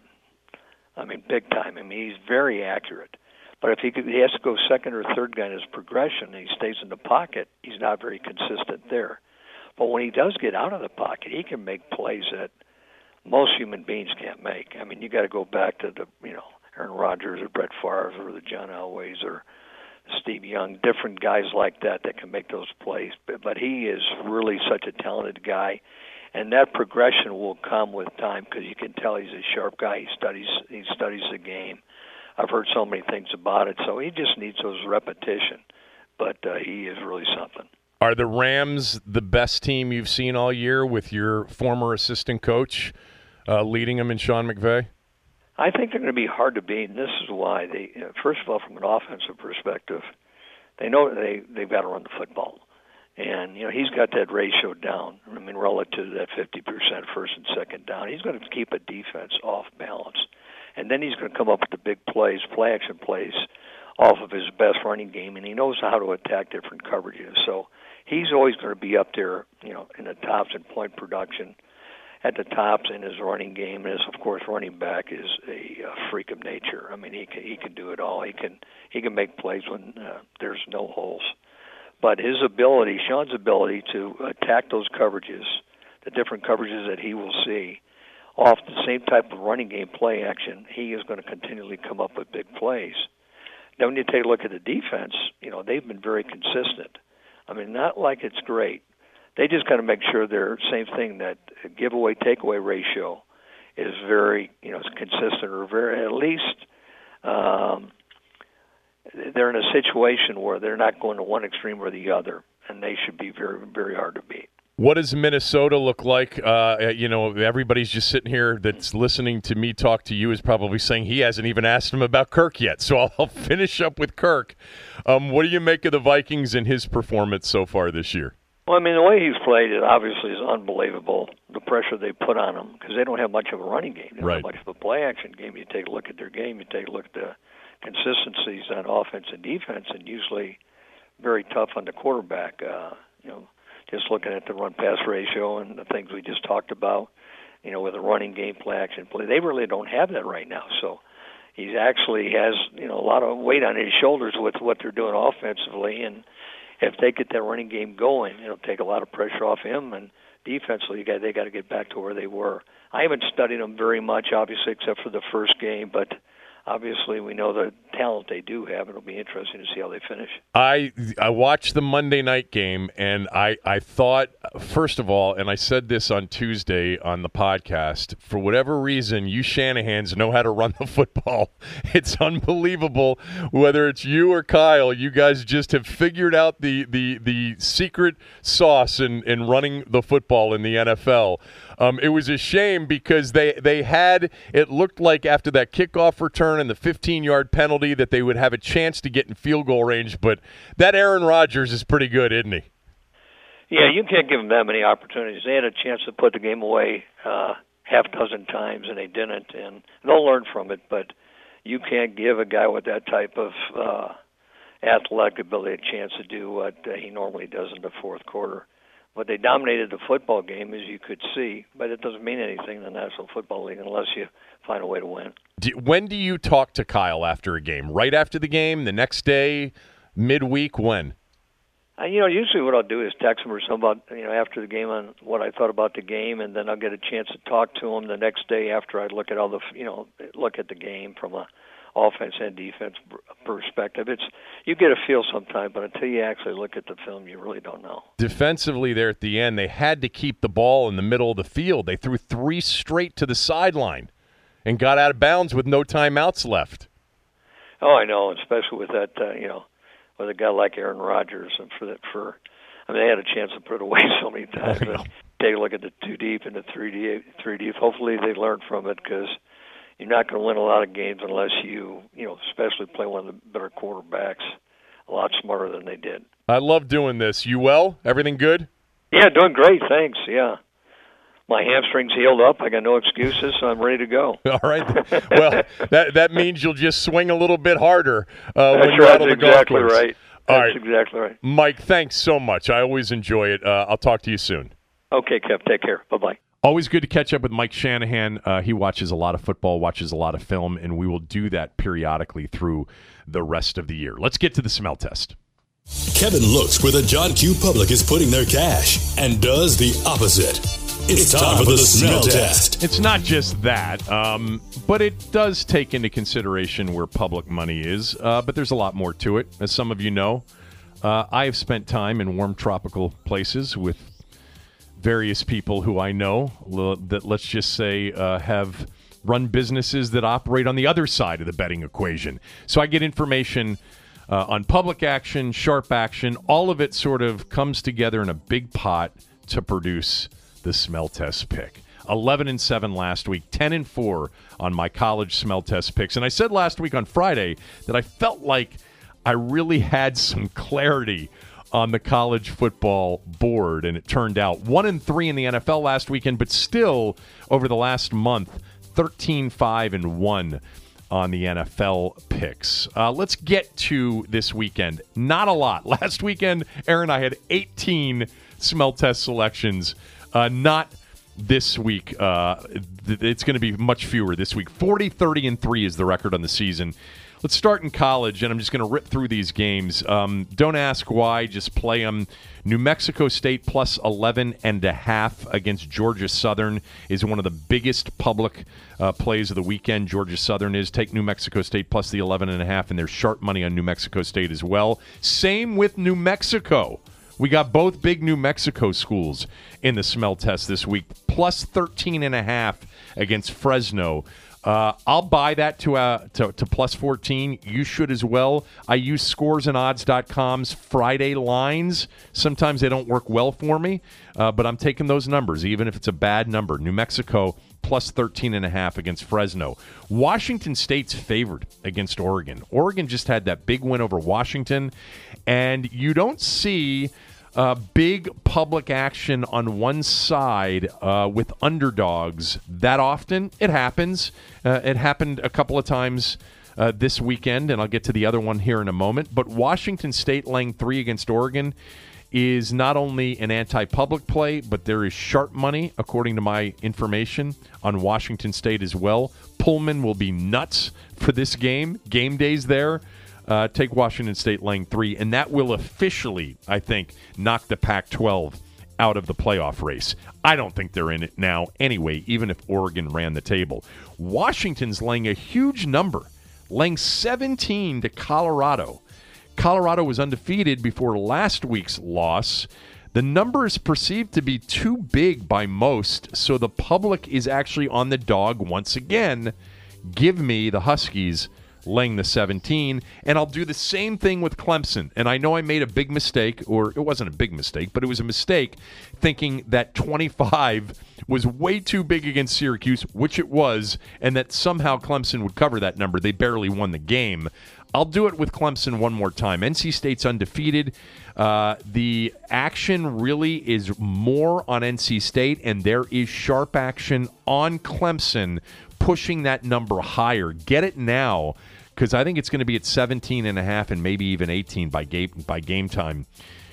I mean, big time. I mean, he's very accurate. But if he, could, he has to go second or third guy in his progression, and he stays in the pocket, he's not very consistent there. But when he does get out of the pocket, he can make plays that most human beings can't make. I mean, you got to go back to the you know Aaron Rodgers or Brett Favre or the John Elways or Steve Young, different guys like that that can make those plays. But, but he is really such a talented guy, and that progression will come with time because you can tell he's a sharp guy. He studies he studies the game. I've heard so many things about it, so he just needs those repetition. But uh, he is really something. Are the Rams the best team you've seen all year with your former assistant coach uh, leading them in Sean McVay? I think they're going to be hard to beat, and this is why. They first of all, from an offensive perspective, they know they they've got to run the football, and you know he's got that ratio down. I mean, relative to that 50% first and second down, he's going to keep a defense off balance, and then he's going to come up with the big plays, play action plays, off of his best running game, and he knows how to attack different coverages. So he's always going to be up there, you know, in the tops in point production at the tops in his running game. And of course, running back is a uh, freak of nature. I mean, he can he can do it all. He can he can make plays when uh, there's no holes. But his ability, Sean's ability to attack those coverages, the different coverages that he will see, off the same type of running game play action, he is going to continually come up with big plays. Now, when you take a look at the defense, you know they've been very consistent. I mean, not like it's great, they just got to make sure they're same thing that giveaway takeaway ratio is very you know consistent or very at least um, they're in a situation where they're not going to one extreme or the other, and they should be very very hard to beat. What does Minnesota look like? Uh, you know, everybody's just sitting here that's listening to me talk to you is probably saying he hasn't even asked him about Kirk yet. So I'll, I'll finish up with Kirk. Um, what do you make of the Vikings and his performance so far this year? Well, I mean, the way he's played it obviously is unbelievable. The pressure they put on him because they don't have much of a running game. They don't right. have much of a play action game. You take a look at their game. You take a look at the consistencies on offense and defense, and usually very tough on the quarterback. Uh, you know, just looking at the run pass ratio and the things we just talked about. You know, with a running game, play action play, they really don't have that right now. So he's actually has you know a lot of weight on his shoulders with what they're doing offensively and if they get that running game going, it'll take a lot of pressure off him. And defensively, you got, they got to get back to where they were. I haven't studied them very much, obviously, except for the first game, but obviously we know the talent they do have. It'll be interesting to see how they finish. I I watched the Monday night game and I I thought first of all, and I said this on Tuesday on the podcast, for whatever reason, you Shanahan's know how to run the football. It's unbelievable. Whether it's you or Kyle, you guys just have figured out the the the secret sauce in in running the football in the NFL. Um, it was a shame because they they had it looked like after that kickoff return and the 15 yard penalty that they would have a chance to get in field goal range. But that Aaron Rodgers is pretty good, isn't he? Yeah, you can't give them that many opportunities. They had a chance to put the game away uh, half dozen times, and they didn't. And they'll learn from it. But you can't give a guy with that type of uh, athletic ability a chance to do what he normally does in the fourth quarter. But they dominated the football game, as you could see. But it doesn't mean anything in the National Football League unless you find a way to win. Do, when do you talk to Kyle after a game? Right after the game, the next day, midweek? When? Uh, you know, usually what I'll do is text him or something about you know after the game on what I thought about the game, and then I'll get a chance to talk to him the next day after I look at all the you know look at the game from a offense and defense perspective. It's you get a feel sometime, but until you actually look at the film, you really don't know. Defensively, there at the end, they had to keep the ball in the middle of the field. They threw three straight to the sideline and got out of bounds with no timeouts left. Oh, I know, especially with that, uh, you know, with a guy like Aaron Rodgers, and for that, for I mean, they had a chance to put it away so many times. Take a look at the two deep and the three deep. Three deep. Hopefully, they learned from it because you're not going to win a lot of games unless you, you know, especially play one of the better quarterbacks a lot smarter than they did. I love doing this. You well? Everything good? Yeah, doing great. Thanks. Yeah. My hamstrings healed up. I got no excuses, so I'm ready to go. All right. Well, that that means you'll just swing a little bit harder uh, when you're out on the exactly golf course. right. All That's right. exactly right. Mike, thanks so much. I always enjoy it. Uh, I'll talk to you soon. Okay, Kev. Take care. Bye bye. Always good to catch up with Mike Shanahan. Uh, he watches a lot of football, watches a lot of film, and we will do that periodically through the rest of the year. Let's get to the smell test. Kevin looks where the John Q public is putting their cash and does the opposite. It's, time, for the, smell test. It's not just that, um, but it does take into consideration where public money is. Uh, but there's a lot more to it. As some of you know, uh, I have spent time in warm tropical places with various people who I know that, let's just say, uh, have run businesses that operate on the other side of the betting equation. So I get information. Uh, on public action, sharp action, all of it sort of comes together in a big pot to produce the smell test pick. 11 and 7 last week, 10 and 4 on my college smell test picks. And I said last week on Friday that I felt like I really had some clarity on the college football board and it turned out 1 and 3 in the NFL last weekend, but still over the last month 13 5 and 1 on the NFL picks. Uh, let's get to this weekend. Not a lot. Last weekend, Aaron, I had 18 smell test selections. Uh, not this week. Uh, th- it's going to be much fewer this week. 40, 30, and 3 is the record on the season. Let's start in college, and I'm just going to rip through these games. Um, don't ask why, just play them. New Mexico State plus 11 and a half against Georgia Southern is one of the biggest public uh, plays of the weekend. Georgia Southern is take New Mexico State plus the 11 and a half, and there's sharp money on New Mexico State as well. Same with New Mexico. We got both big New Mexico schools in the smell test this week, plus 13 and a half against Fresno. Uh, I'll buy that to, uh, to to plus 14. You should as well. I use scoresandodds.com's Friday lines. Sometimes they don't work well for me, uh, but I'm taking those numbers, even if it's a bad number. New Mexico plus 13 and a half against Fresno. Washington State's favored against Oregon. Oregon just had that big win over Washington, and you don't see uh, big public action on one side uh, with underdogs that often. It happens. Uh, it happened a couple of times uh, this weekend, and I'll get to the other one here in a moment. But Washington State laying three against Oregon is not only an anti public play, but there is sharp money, according to my information, on Washington State as well. Pullman will be nuts for this game. Game days there. Uh, take Washington State laying three, and that will officially, I think, knock the Pac 12 out of the playoff race. I don't think they're in it now anyway, even if Oregon ran the table. Washington's laying a huge number, laying 17 to Colorado. Colorado was undefeated before last week's loss. The number is perceived to be too big by most, so the public is actually on the dog once again. Give me the Huskies laying the 17. And I'll do the same thing with Clemson. And I know I made a big mistake, or it wasn't a big mistake, but it was a mistake thinking that 25 was way too big against Syracuse, which it was, and that somehow Clemson would cover that number. They barely won the game. I'll do it with Clemson one more time. NC State's undefeated. Uh, the action really is more on NC State, and there is sharp action on Clemson pushing that number higher. Get it now because I think it's going to be at 17 and a half and maybe even 18 by game by game time.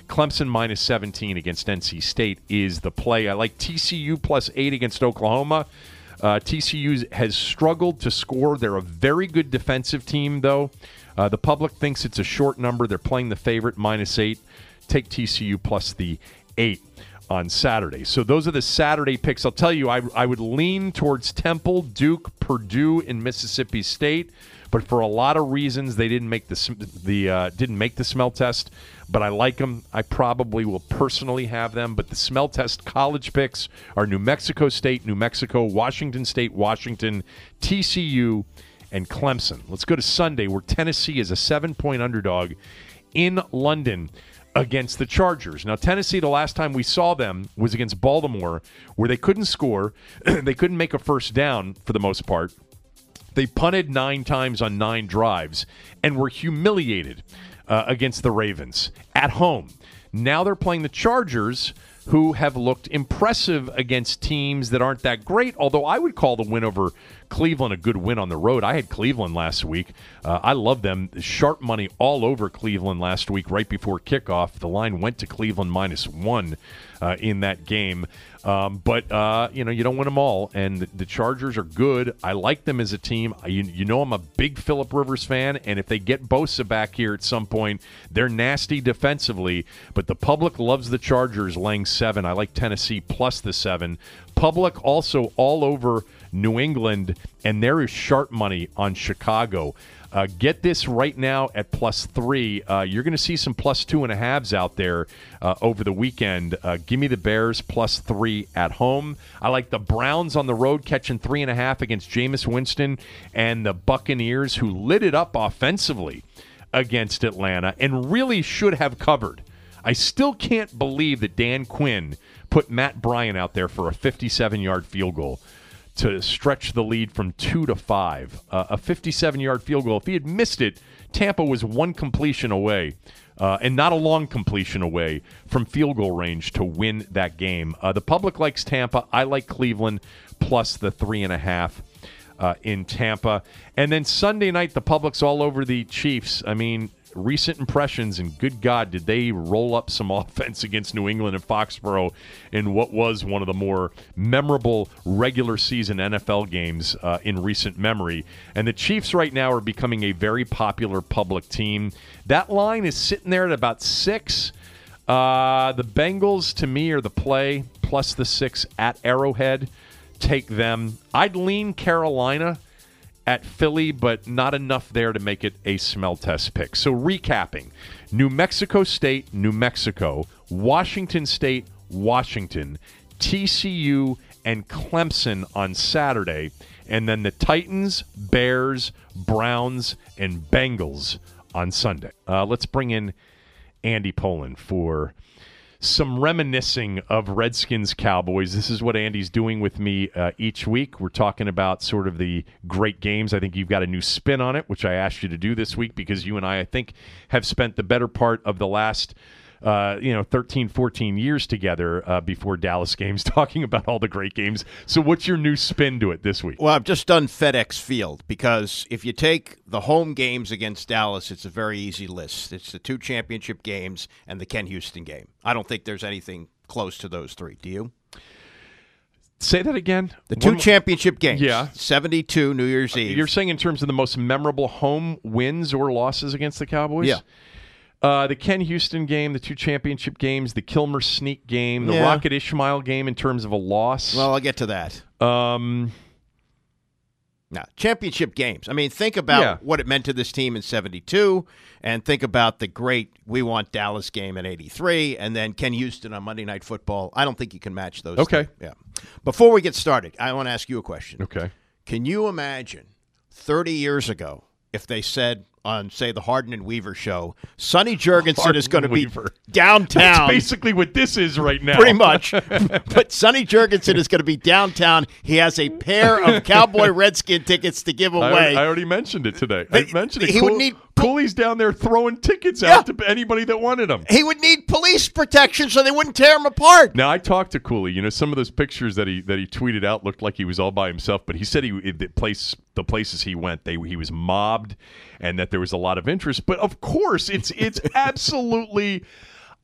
Clemson minus 17 against NC State is the play. I like TCU plus eight against Oklahoma. Uh, TCU has struggled to score. They're a very good defensive team, though. Uh, the public thinks it's a short number. They're playing the favorite minus eight. Take TCU plus the eight on Saturday. So those are the Saturday picks. I'll tell you, I, I would lean towards Temple, Duke, Purdue, and Mississippi State but for a lot of reasons they didn't make the the uh, didn't make the smell test. But I like them. I probably will personally have them. But the smell test college picks are New Mexico State, New Mexico, Washington State, Washington, TCU, and Clemson. Let's go to Sunday, where Tennessee is a seven point underdog in London against the Chargers. Now, Tennessee, the last time we saw them was against Baltimore, where they couldn't score, they couldn't make a first down for the most part. They punted nine times on nine drives and were humiliated uh, against the Ravens at home. Now they're playing the Chargers, who have looked impressive against teams that aren't that great. Although I would call the win over Cleveland a good win on the road. I had Cleveland last week. Uh, I love them. Sharp money all over Cleveland last week, right before kickoff. The line went to Cleveland minus one uh, in that game. Um, but uh, you know you don't win them all, and the, Chargers are good. I like them as a team. You, you know I'm a big Philip Rivers fan, and if they get Bosa back here at some point, they're nasty defensively. But the public loves the Chargers laying seven. I like Tennessee plus the seven. Public also all over New England, and there is sharp money on Chicago. Uh, get this right now at plus three. Uh, you're going to see some plus two and a halves out there uh, over the weekend. Uh, give me the Bears plus three at home. I like the Browns on the road catching three and a half against Jameis Winston and the Buccaneers, who lit it up offensively against Atlanta and really should have covered. I still can't believe that Dan Quinn put Matt Bryant out there for a 57 yard field goal to stretch the lead from two to five. Uh, a 57 yard field goal. If he had missed it, Tampa was one completion away. Uh, and not a long completion away from field goal range to win that game. Uh, the public likes Tampa. I like Cleveland plus the three and a half uh, in Tampa. And then Sunday night, the public's all over the Chiefs. I mean, recent impressions, and good God, did they roll up some offense against New England and Foxborough in what was one of the more memorable regular season NFL games uh, in recent memory. And the Chiefs right now are becoming a very popular public team. That line is sitting there at about six. Uh, the Bengals, to me, are the play, plus the six at Arrowhead. Take them. I'd lean Carolina at Philly, but not enough there to make it a smell test pick. So, recapping New Mexico State, New Mexico, Washington State, Washington, TCU, and Clemson on Saturday. and then the Titans, Bears, Browns, and Bengals on Sunday. Uh, let's bring in Andy Pollin for some reminiscing of Redskins Cowboys. This is what Andy's doing with me uh, each week. We're talking about sort of the great games. I think you've got a new spin on it, which I asked you to do this week because you and I, I think, have spent the better part of the last uh, you know 13 14 years together uh, before dallas games talking about all the great games so what's your new spin to it this week Well, I've just done FedEx Field because if you take the home games against Dallas, it's a very easy list. It's the two championship games and the Ken Houston game. I don't think there's anything close to those three. Do you? say that again The two One- championship games. Yeah. 72 New Year's Eve. you're saying in terms of the most memorable home wins or losses against the cowboys Yeah. Uh, the Ken Houston game, the two championship games, the Kilmer Sneak game, the Yeah. Rocket Ismail game in terms of a loss. well, I'll get to that. um, Now, championship games. I mean, think about Yeah. what it meant to this team in 72 and think about the great We Want Dallas game in 83 and then Ken Houston on Monday Night Football. I don't think you can match those. Okay. two. Yeah. Before we get started, I want to ask you a question. okay. Can you imagine 30 years ago if they said on, say, the Harden and Weaver show, Sonny Jurgensen Harden is going to be downtown? That's basically what this is right now. Pretty much. but Sonny Jurgensen is going to be downtown. He has a pair of Cowboy Redskin tickets to give away. already, I already mentioned it today. I mentioned it. he would need- Cooley's down there throwing tickets Yeah. out to anybody that wanted them. he would need police protection so they wouldn't tear him apart. Now I talked to Cooley. You know, some of those pictures that he that he tweeted out looked like he was all by himself, but he said he the place the places he went, they he was mobbed, and that there was a lot of interest. But of course, it's it's absolutely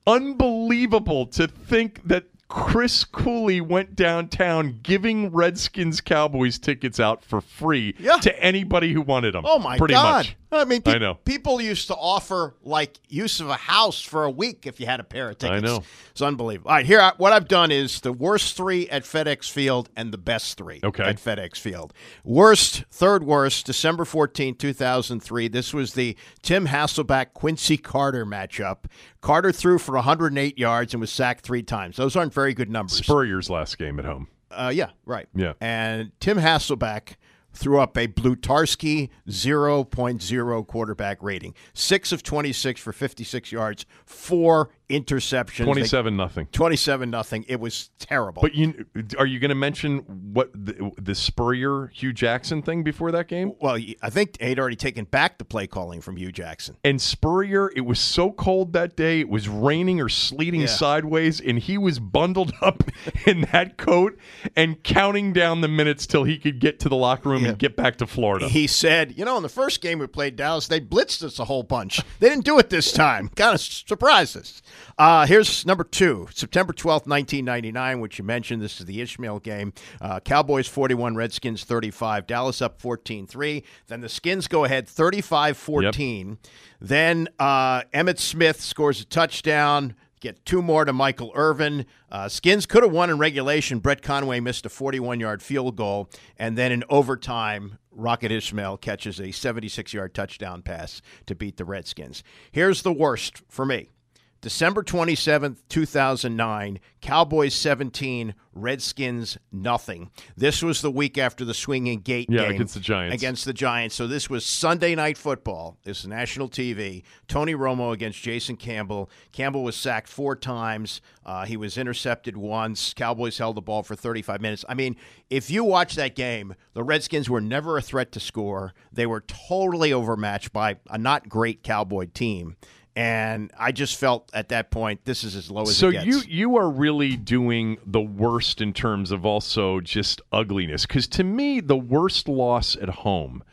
unbelievable to think that Chris Cooley went downtown giving Redskins Cowboys tickets out for free Yeah. to anybody who wanted them. Oh my Pretty God! much. I mean, I know. people used to offer like use of a house for a week if you had a pair of tickets. I know. it's unbelievable. All right, here I, what I've done is the worst three at FedEx Field and the best three Okay. at FedEx Field. Worst, third worst, December 14, two thousand three. This was the Tim Hasselbeck Quincy Carter matchup. Carter threw for 108 yards and was sacked three times. Those aren't very good numbers. Spurrier's last game at home. Uh, yeah, right. Yeah. And Tim Hasselbeck threw up a Blutarski 0.0 quarterback rating. Six of 26 for 56 yards, four interceptions. They- Twenty-seven nothing. 27 nothing. It was terrible. But you are you going to mention what the, the Spurrier Hue Jackson thing before that game? well, I think he'd already taken back the play calling from Hue Jackson. And Spurrier, it was so cold that day. It was raining or sleeting Yeah. sideways, and he was bundled up in that coat and counting down the minutes till he could get to the locker room and get back to Florida. He said, you know, in the first game we played Dallas, they blitzed us a whole bunch. They didn't do it this time. Kind of surprised us. Uh, here's number two, September 12th, 1999, which you mentioned. This is the Ismail game. Uh, Cowboys 41, Redskins 35. Dallas up 14 3. Then the Skins go ahead 35 14. Then uh, Emmitt Smith scores a touchdown. Get two more to Michael Irvin. Uh, Skins could have won in regulation. Brett Conway missed a 41 yard field goal. And then in overtime, Rocket Ismail catches a 76 yard touchdown pass to beat the Redskins. Here's the worst for me December 27th, 2009, Cowboys 17, Redskins nothing. This was the week after the swinging gate Yeah, game against the Giants. Against the Giants. So this was Sunday night football. This is national TV. Tony Romo against Jason Campbell. Campbell was sacked four times. Uh, he was intercepted once. Cowboys held the ball for 35 minutes. I mean, if you watch that game, the Redskins were never a threat to score. They were totally overmatched by a not great Cowboy team. And I just felt at that point, this is as low as so it gets. you you are really doing the worst in terms of also just ugliness because to me the worst loss at home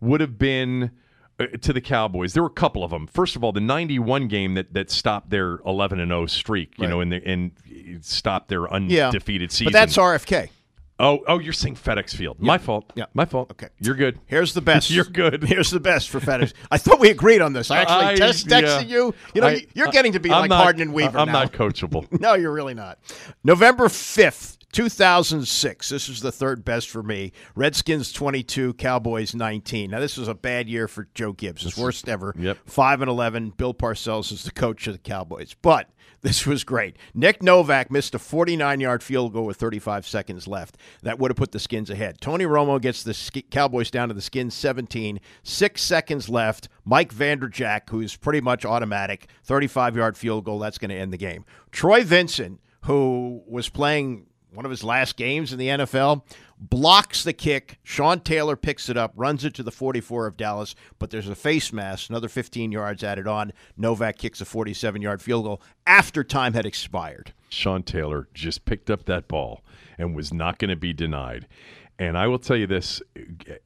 would have been uh, to the Cowboys. There were a couple of them. First of all, the '91 game that that stopped their 11 and 0 streak, you know, and the, and stopped their yeah. undefeated season. But that's RFK. Oh oh, you're saying FedEx Field. My fault. Yeah. my fault. Okay. you're good. Here's the best. You're good. Here's the best for FedEx. I thought we agreed on this. I actually I- test yeah. texted you. You know, I- you're getting to be I'm like not- Harden and Weaver I'm now. not coachable. No, you're really not. November 5th, 2006. This is the third best for me. Redskins 22, Cowboys 19. Now, this was a bad year for Joe Gibbs, his worst ever. Yep. 5 and 11. Bill Parcells is the coach of the Cowboys. But This was great. Nick Novak missed a 49 yard field goal with 35 seconds left. That would have put the Skins ahead. Tony Romo gets the Sk- Cowboys down to the Skins 17, six seconds left. Mike Vanderjagt, who's pretty much automatic, 35 yard field goal. That's going to end the game. Troy Vincent, who was playing one of his last games in the NFL, blocks the kick. Sean Taylor picks it up, runs it to the 44 of Dallas, but there's a face mask, another 15 yards added on. Novak kicks a 47 yard field goal after time had expired. Sean Taylor just picked up that ball and was not going to be denied. And I will tell you this,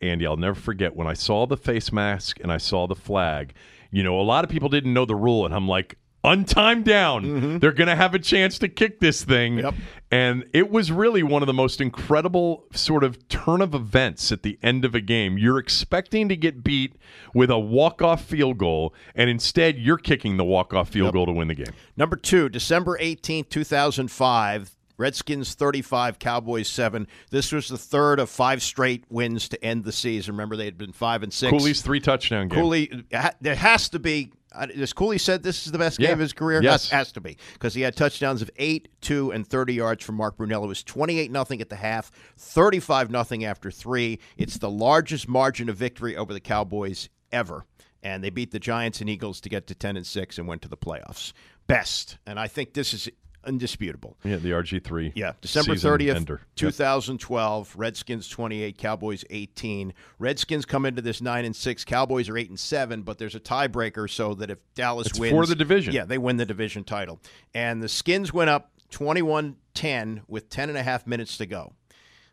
Andy, I'll never forget when I saw the face mask and I saw the flag. You know, a lot of people didn't know the rule, and I'm like, untime down. Mm-hmm. They're going to have a chance to kick this thing. Yep. And it was really one of the most incredible sort of turn of events at the end of a game. You're expecting to get beat with a walk-off field goal, and instead you're kicking the walk-off field goal to win the game. Number two, December 18th, 2005. Redskins 35, Cowboys 7. This was the third of five straight wins to end the season. Remember, they had been 5 and 6. Cooley's three touchdown game. Cooley, there has to be. As Cooley said, this is the best Yeah. game of his career. Yes. Has, has to be because he had touchdowns of eight, two, and thirty yards from Mark Brunell. It was twenty-eight nothing at the half, thirty-five nothing after three. It's the largest margin of victory over the Cowboys ever, and they beat the Giants and Eagles to get to ten and six and went to the playoffs. Best, and I think this is indisputable. Yeah, the RG3. Yeah, December 30th, ender. 2012, Redskins 28, Cowboys 18. Redskins come into this 9 and 6, Cowboys are 8 and 7, but there's a tiebreaker so that if Dallas It's wins for the division. Yeah, they win the division title. And the Skins went up 21-10 with 10 and a half minutes to go.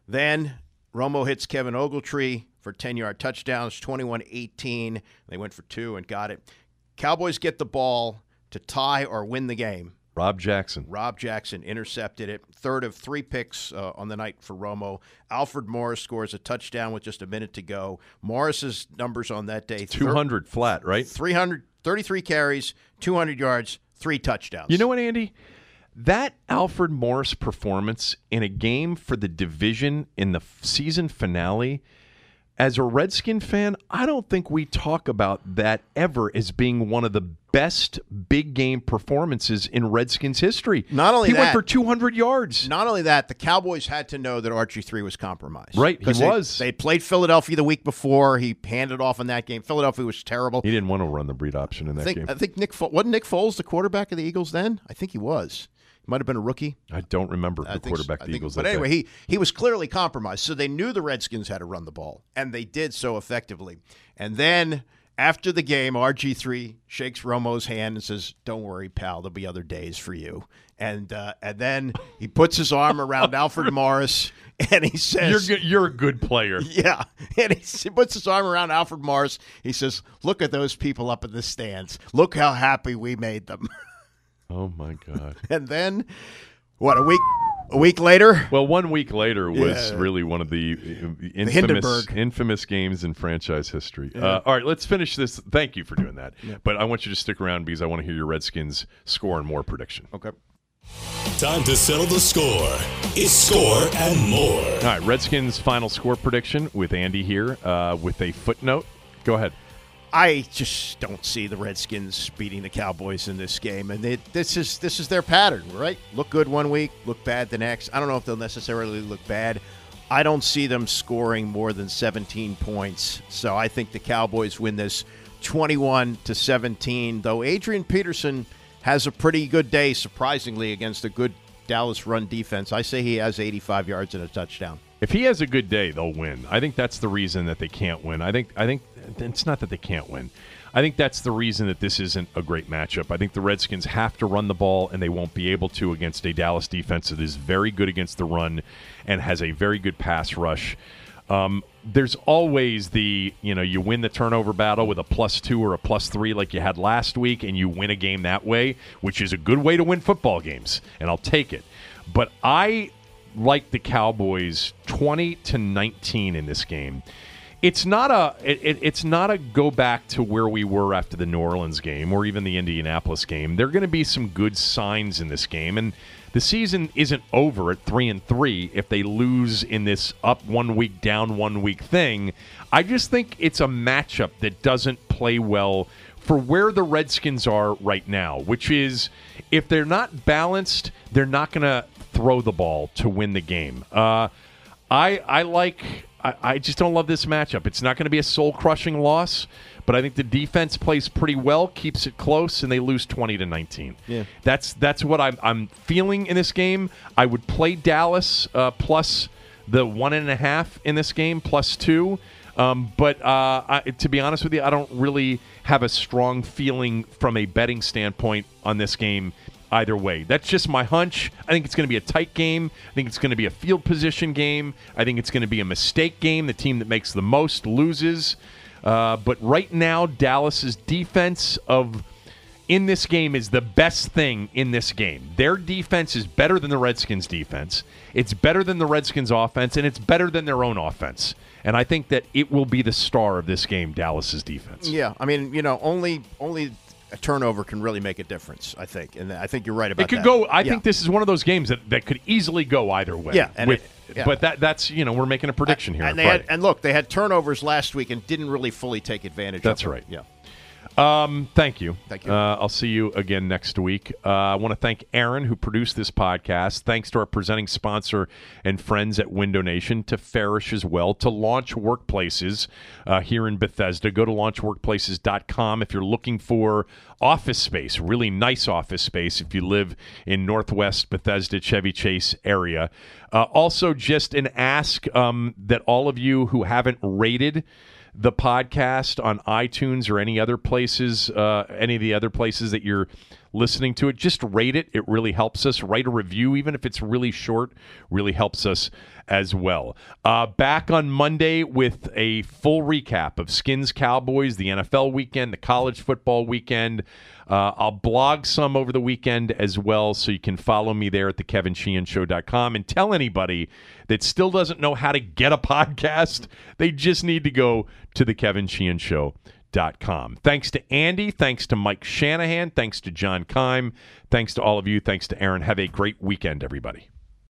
Then Romo hits Kevin Ogletree for 10-yard touchdowns, 21-18. They went for 2 and got it. Cowboys get the ball to tie or win the game. Rob Jackson. Rob Jackson intercepted it. Third of three picks uh, on the night for Romo. Alfred Morris scores a touchdown with just a minute to go. Morris's numbers on that day: thir- 200 flat, right? 333 carries, 200 yards, three touchdowns. You know what, Andy? That Alfred Morris performance in a game for the division in the season finale, as a Redskin fan, I don't think we talk about that ever as being one of the best big game performances in Redskins history. Not only he went for 200 yards. Not only that, the Cowboys had to know that RG3 was compromised. Right, he they- was. They played Philadelphia the week before. He handed off in that game. Philadelphia was terrible. He didn't want to run the read option in that I think, game. I think Nick wasn't Nick Foles the quarterback of the Eagles then. I think he was. Might have been a rookie. I don't remember I the quarterback of the think- Eagles. But anyway, he he was clearly compromised, so they knew the Redskins had to run the ball, and they did so effectively. And then after the game, RG three shakes Romo's hand and says, "Don't worry, pal. There'll be other days for you." And uh, and then he puts his arm around Alfred Morris and he says, you're good, you're a good player. yeah. And he puts his arm around Alfred Morris. He says, Look at those people up in the stands. Look how happy we made them. Oh my god. and then, what, a week a week later? Well, one week later was Yeah. really one of the uh, infamous, Hindenburg. infamous games in franchise history. Uh, all right, let's finish this. Thank you for doing that. But I want you to stick around because I want to hear your Redskins score and more prediction. Okay. Time to settle the score. It's score and more. All right, Redskins final score prediction with Andy here uh, with a footnote. Go ahead. I just don't see the Redskins beating the Cowboys in this game, and this is this is their pattern, right? Look good one week, look bad the next. I don't know if they'll necessarily look bad. I don't see them scoring more than 17 points, so I think the Cowboys win this 21 to 17. Though Adrian Peterson has a pretty good day, surprisingly, against a good Dallas run defense. I say he has 85 yards and a touchdown. If he has a good day, they'll win. I think that's the reason that they can't win. I think I think it's not that they can't win. I think that's the reason that this isn't a great matchup. I think the Redskins have to run the ball, and they won't be able to against a Dallas defense that is very good against the run and has a very good pass rush. Um, there's always the you know you win the turnover battle with a plus two or a plus three like you had last week, and you win a game that way, which is a good way to win football games, and I'll take it. But I like the Cowboys 20 to 19 in this game. It's not a it, it- it's not a go back to where we were after the New Orleans game or even the Indianapolis game. There're going to be some good signs in this game and the season isn't over at 3 and 3 if they lose in this up one week down one week thing. I just think it's a matchup that doesn't play well for where the Redskins are right now, which is if they're not balanced, they're not going to throw the ball to win the game. Uh, I I like. I, I just don't love this matchup. It's not going to be a soul crushing loss, but I think the defense plays pretty well, keeps it close, and they lose twenty to nineteen. Yeah. that's that's what I'm I'm feeling in this game. I would play Dallas uh, plus the one and a half in this game, plus two. Um, but uh, I, to be honest with you, I don't really have a strong feeling from a betting standpoint on this game either way. That's just my hunch. I think it's going to be a tight game. I think it's going to be a field position game. I think it's going to be a mistake game. The team that makes the most loses. Uh, but right now, Dallas's defense of in this game is the best thing in this game. Their defense is better than the Redskins' defense. It's better than the Redskins' offense, and it's better than their own offense. And I think that it will be the star of this game, Dallas's defense. Yeah, I mean, you know, only only a turnover can really make a difference. I think, and I think you're right about It could that. go. I Yeah. think this is one of those games that, that could easily go either way. Yeah, and with, it- yeah. but that that's you know we're making a prediction here. And they had, and look, they had turnovers last week and didn't really fully take advantage. That's of it. That's right. Yeah. Um, thank you. Thank you. Uh, I'll see you again next week. Uh, I want to thank Aaron, who produced this podcast. Thanks to our presenting sponsor and friends at Window Nation, to Farrish as well, to Launch Workplaces uh, here in Bethesda. Go to launchworkplaces.com if you're looking for office space, really nice office space if you live in Northwest Bethesda, Chevy Chase area. Uh, also, just an ask um, that all of you who haven't rated, the podcast on iTunes or any other places, uh, any of the other places that you're listening to it, just rate it. It really helps us. Write a review, even if it's really short, really helps us as well. Uh, back on Monday with a full recap of Skins Cowboys, the NFL weekend, the college football weekend. Uh, I'll blog some over the weekend as well, so you can follow me there at the kevinsheehanshow.com and tell anybody that still doesn't know how to get a podcast, they just need to go to the Kevin Sheehan Show.com. Thanks to Andy. Thanks to Mike Shanahan. Thanks to John Keim. Thanks to all of you. Thanks to Aaron. Have a great weekend, everybody.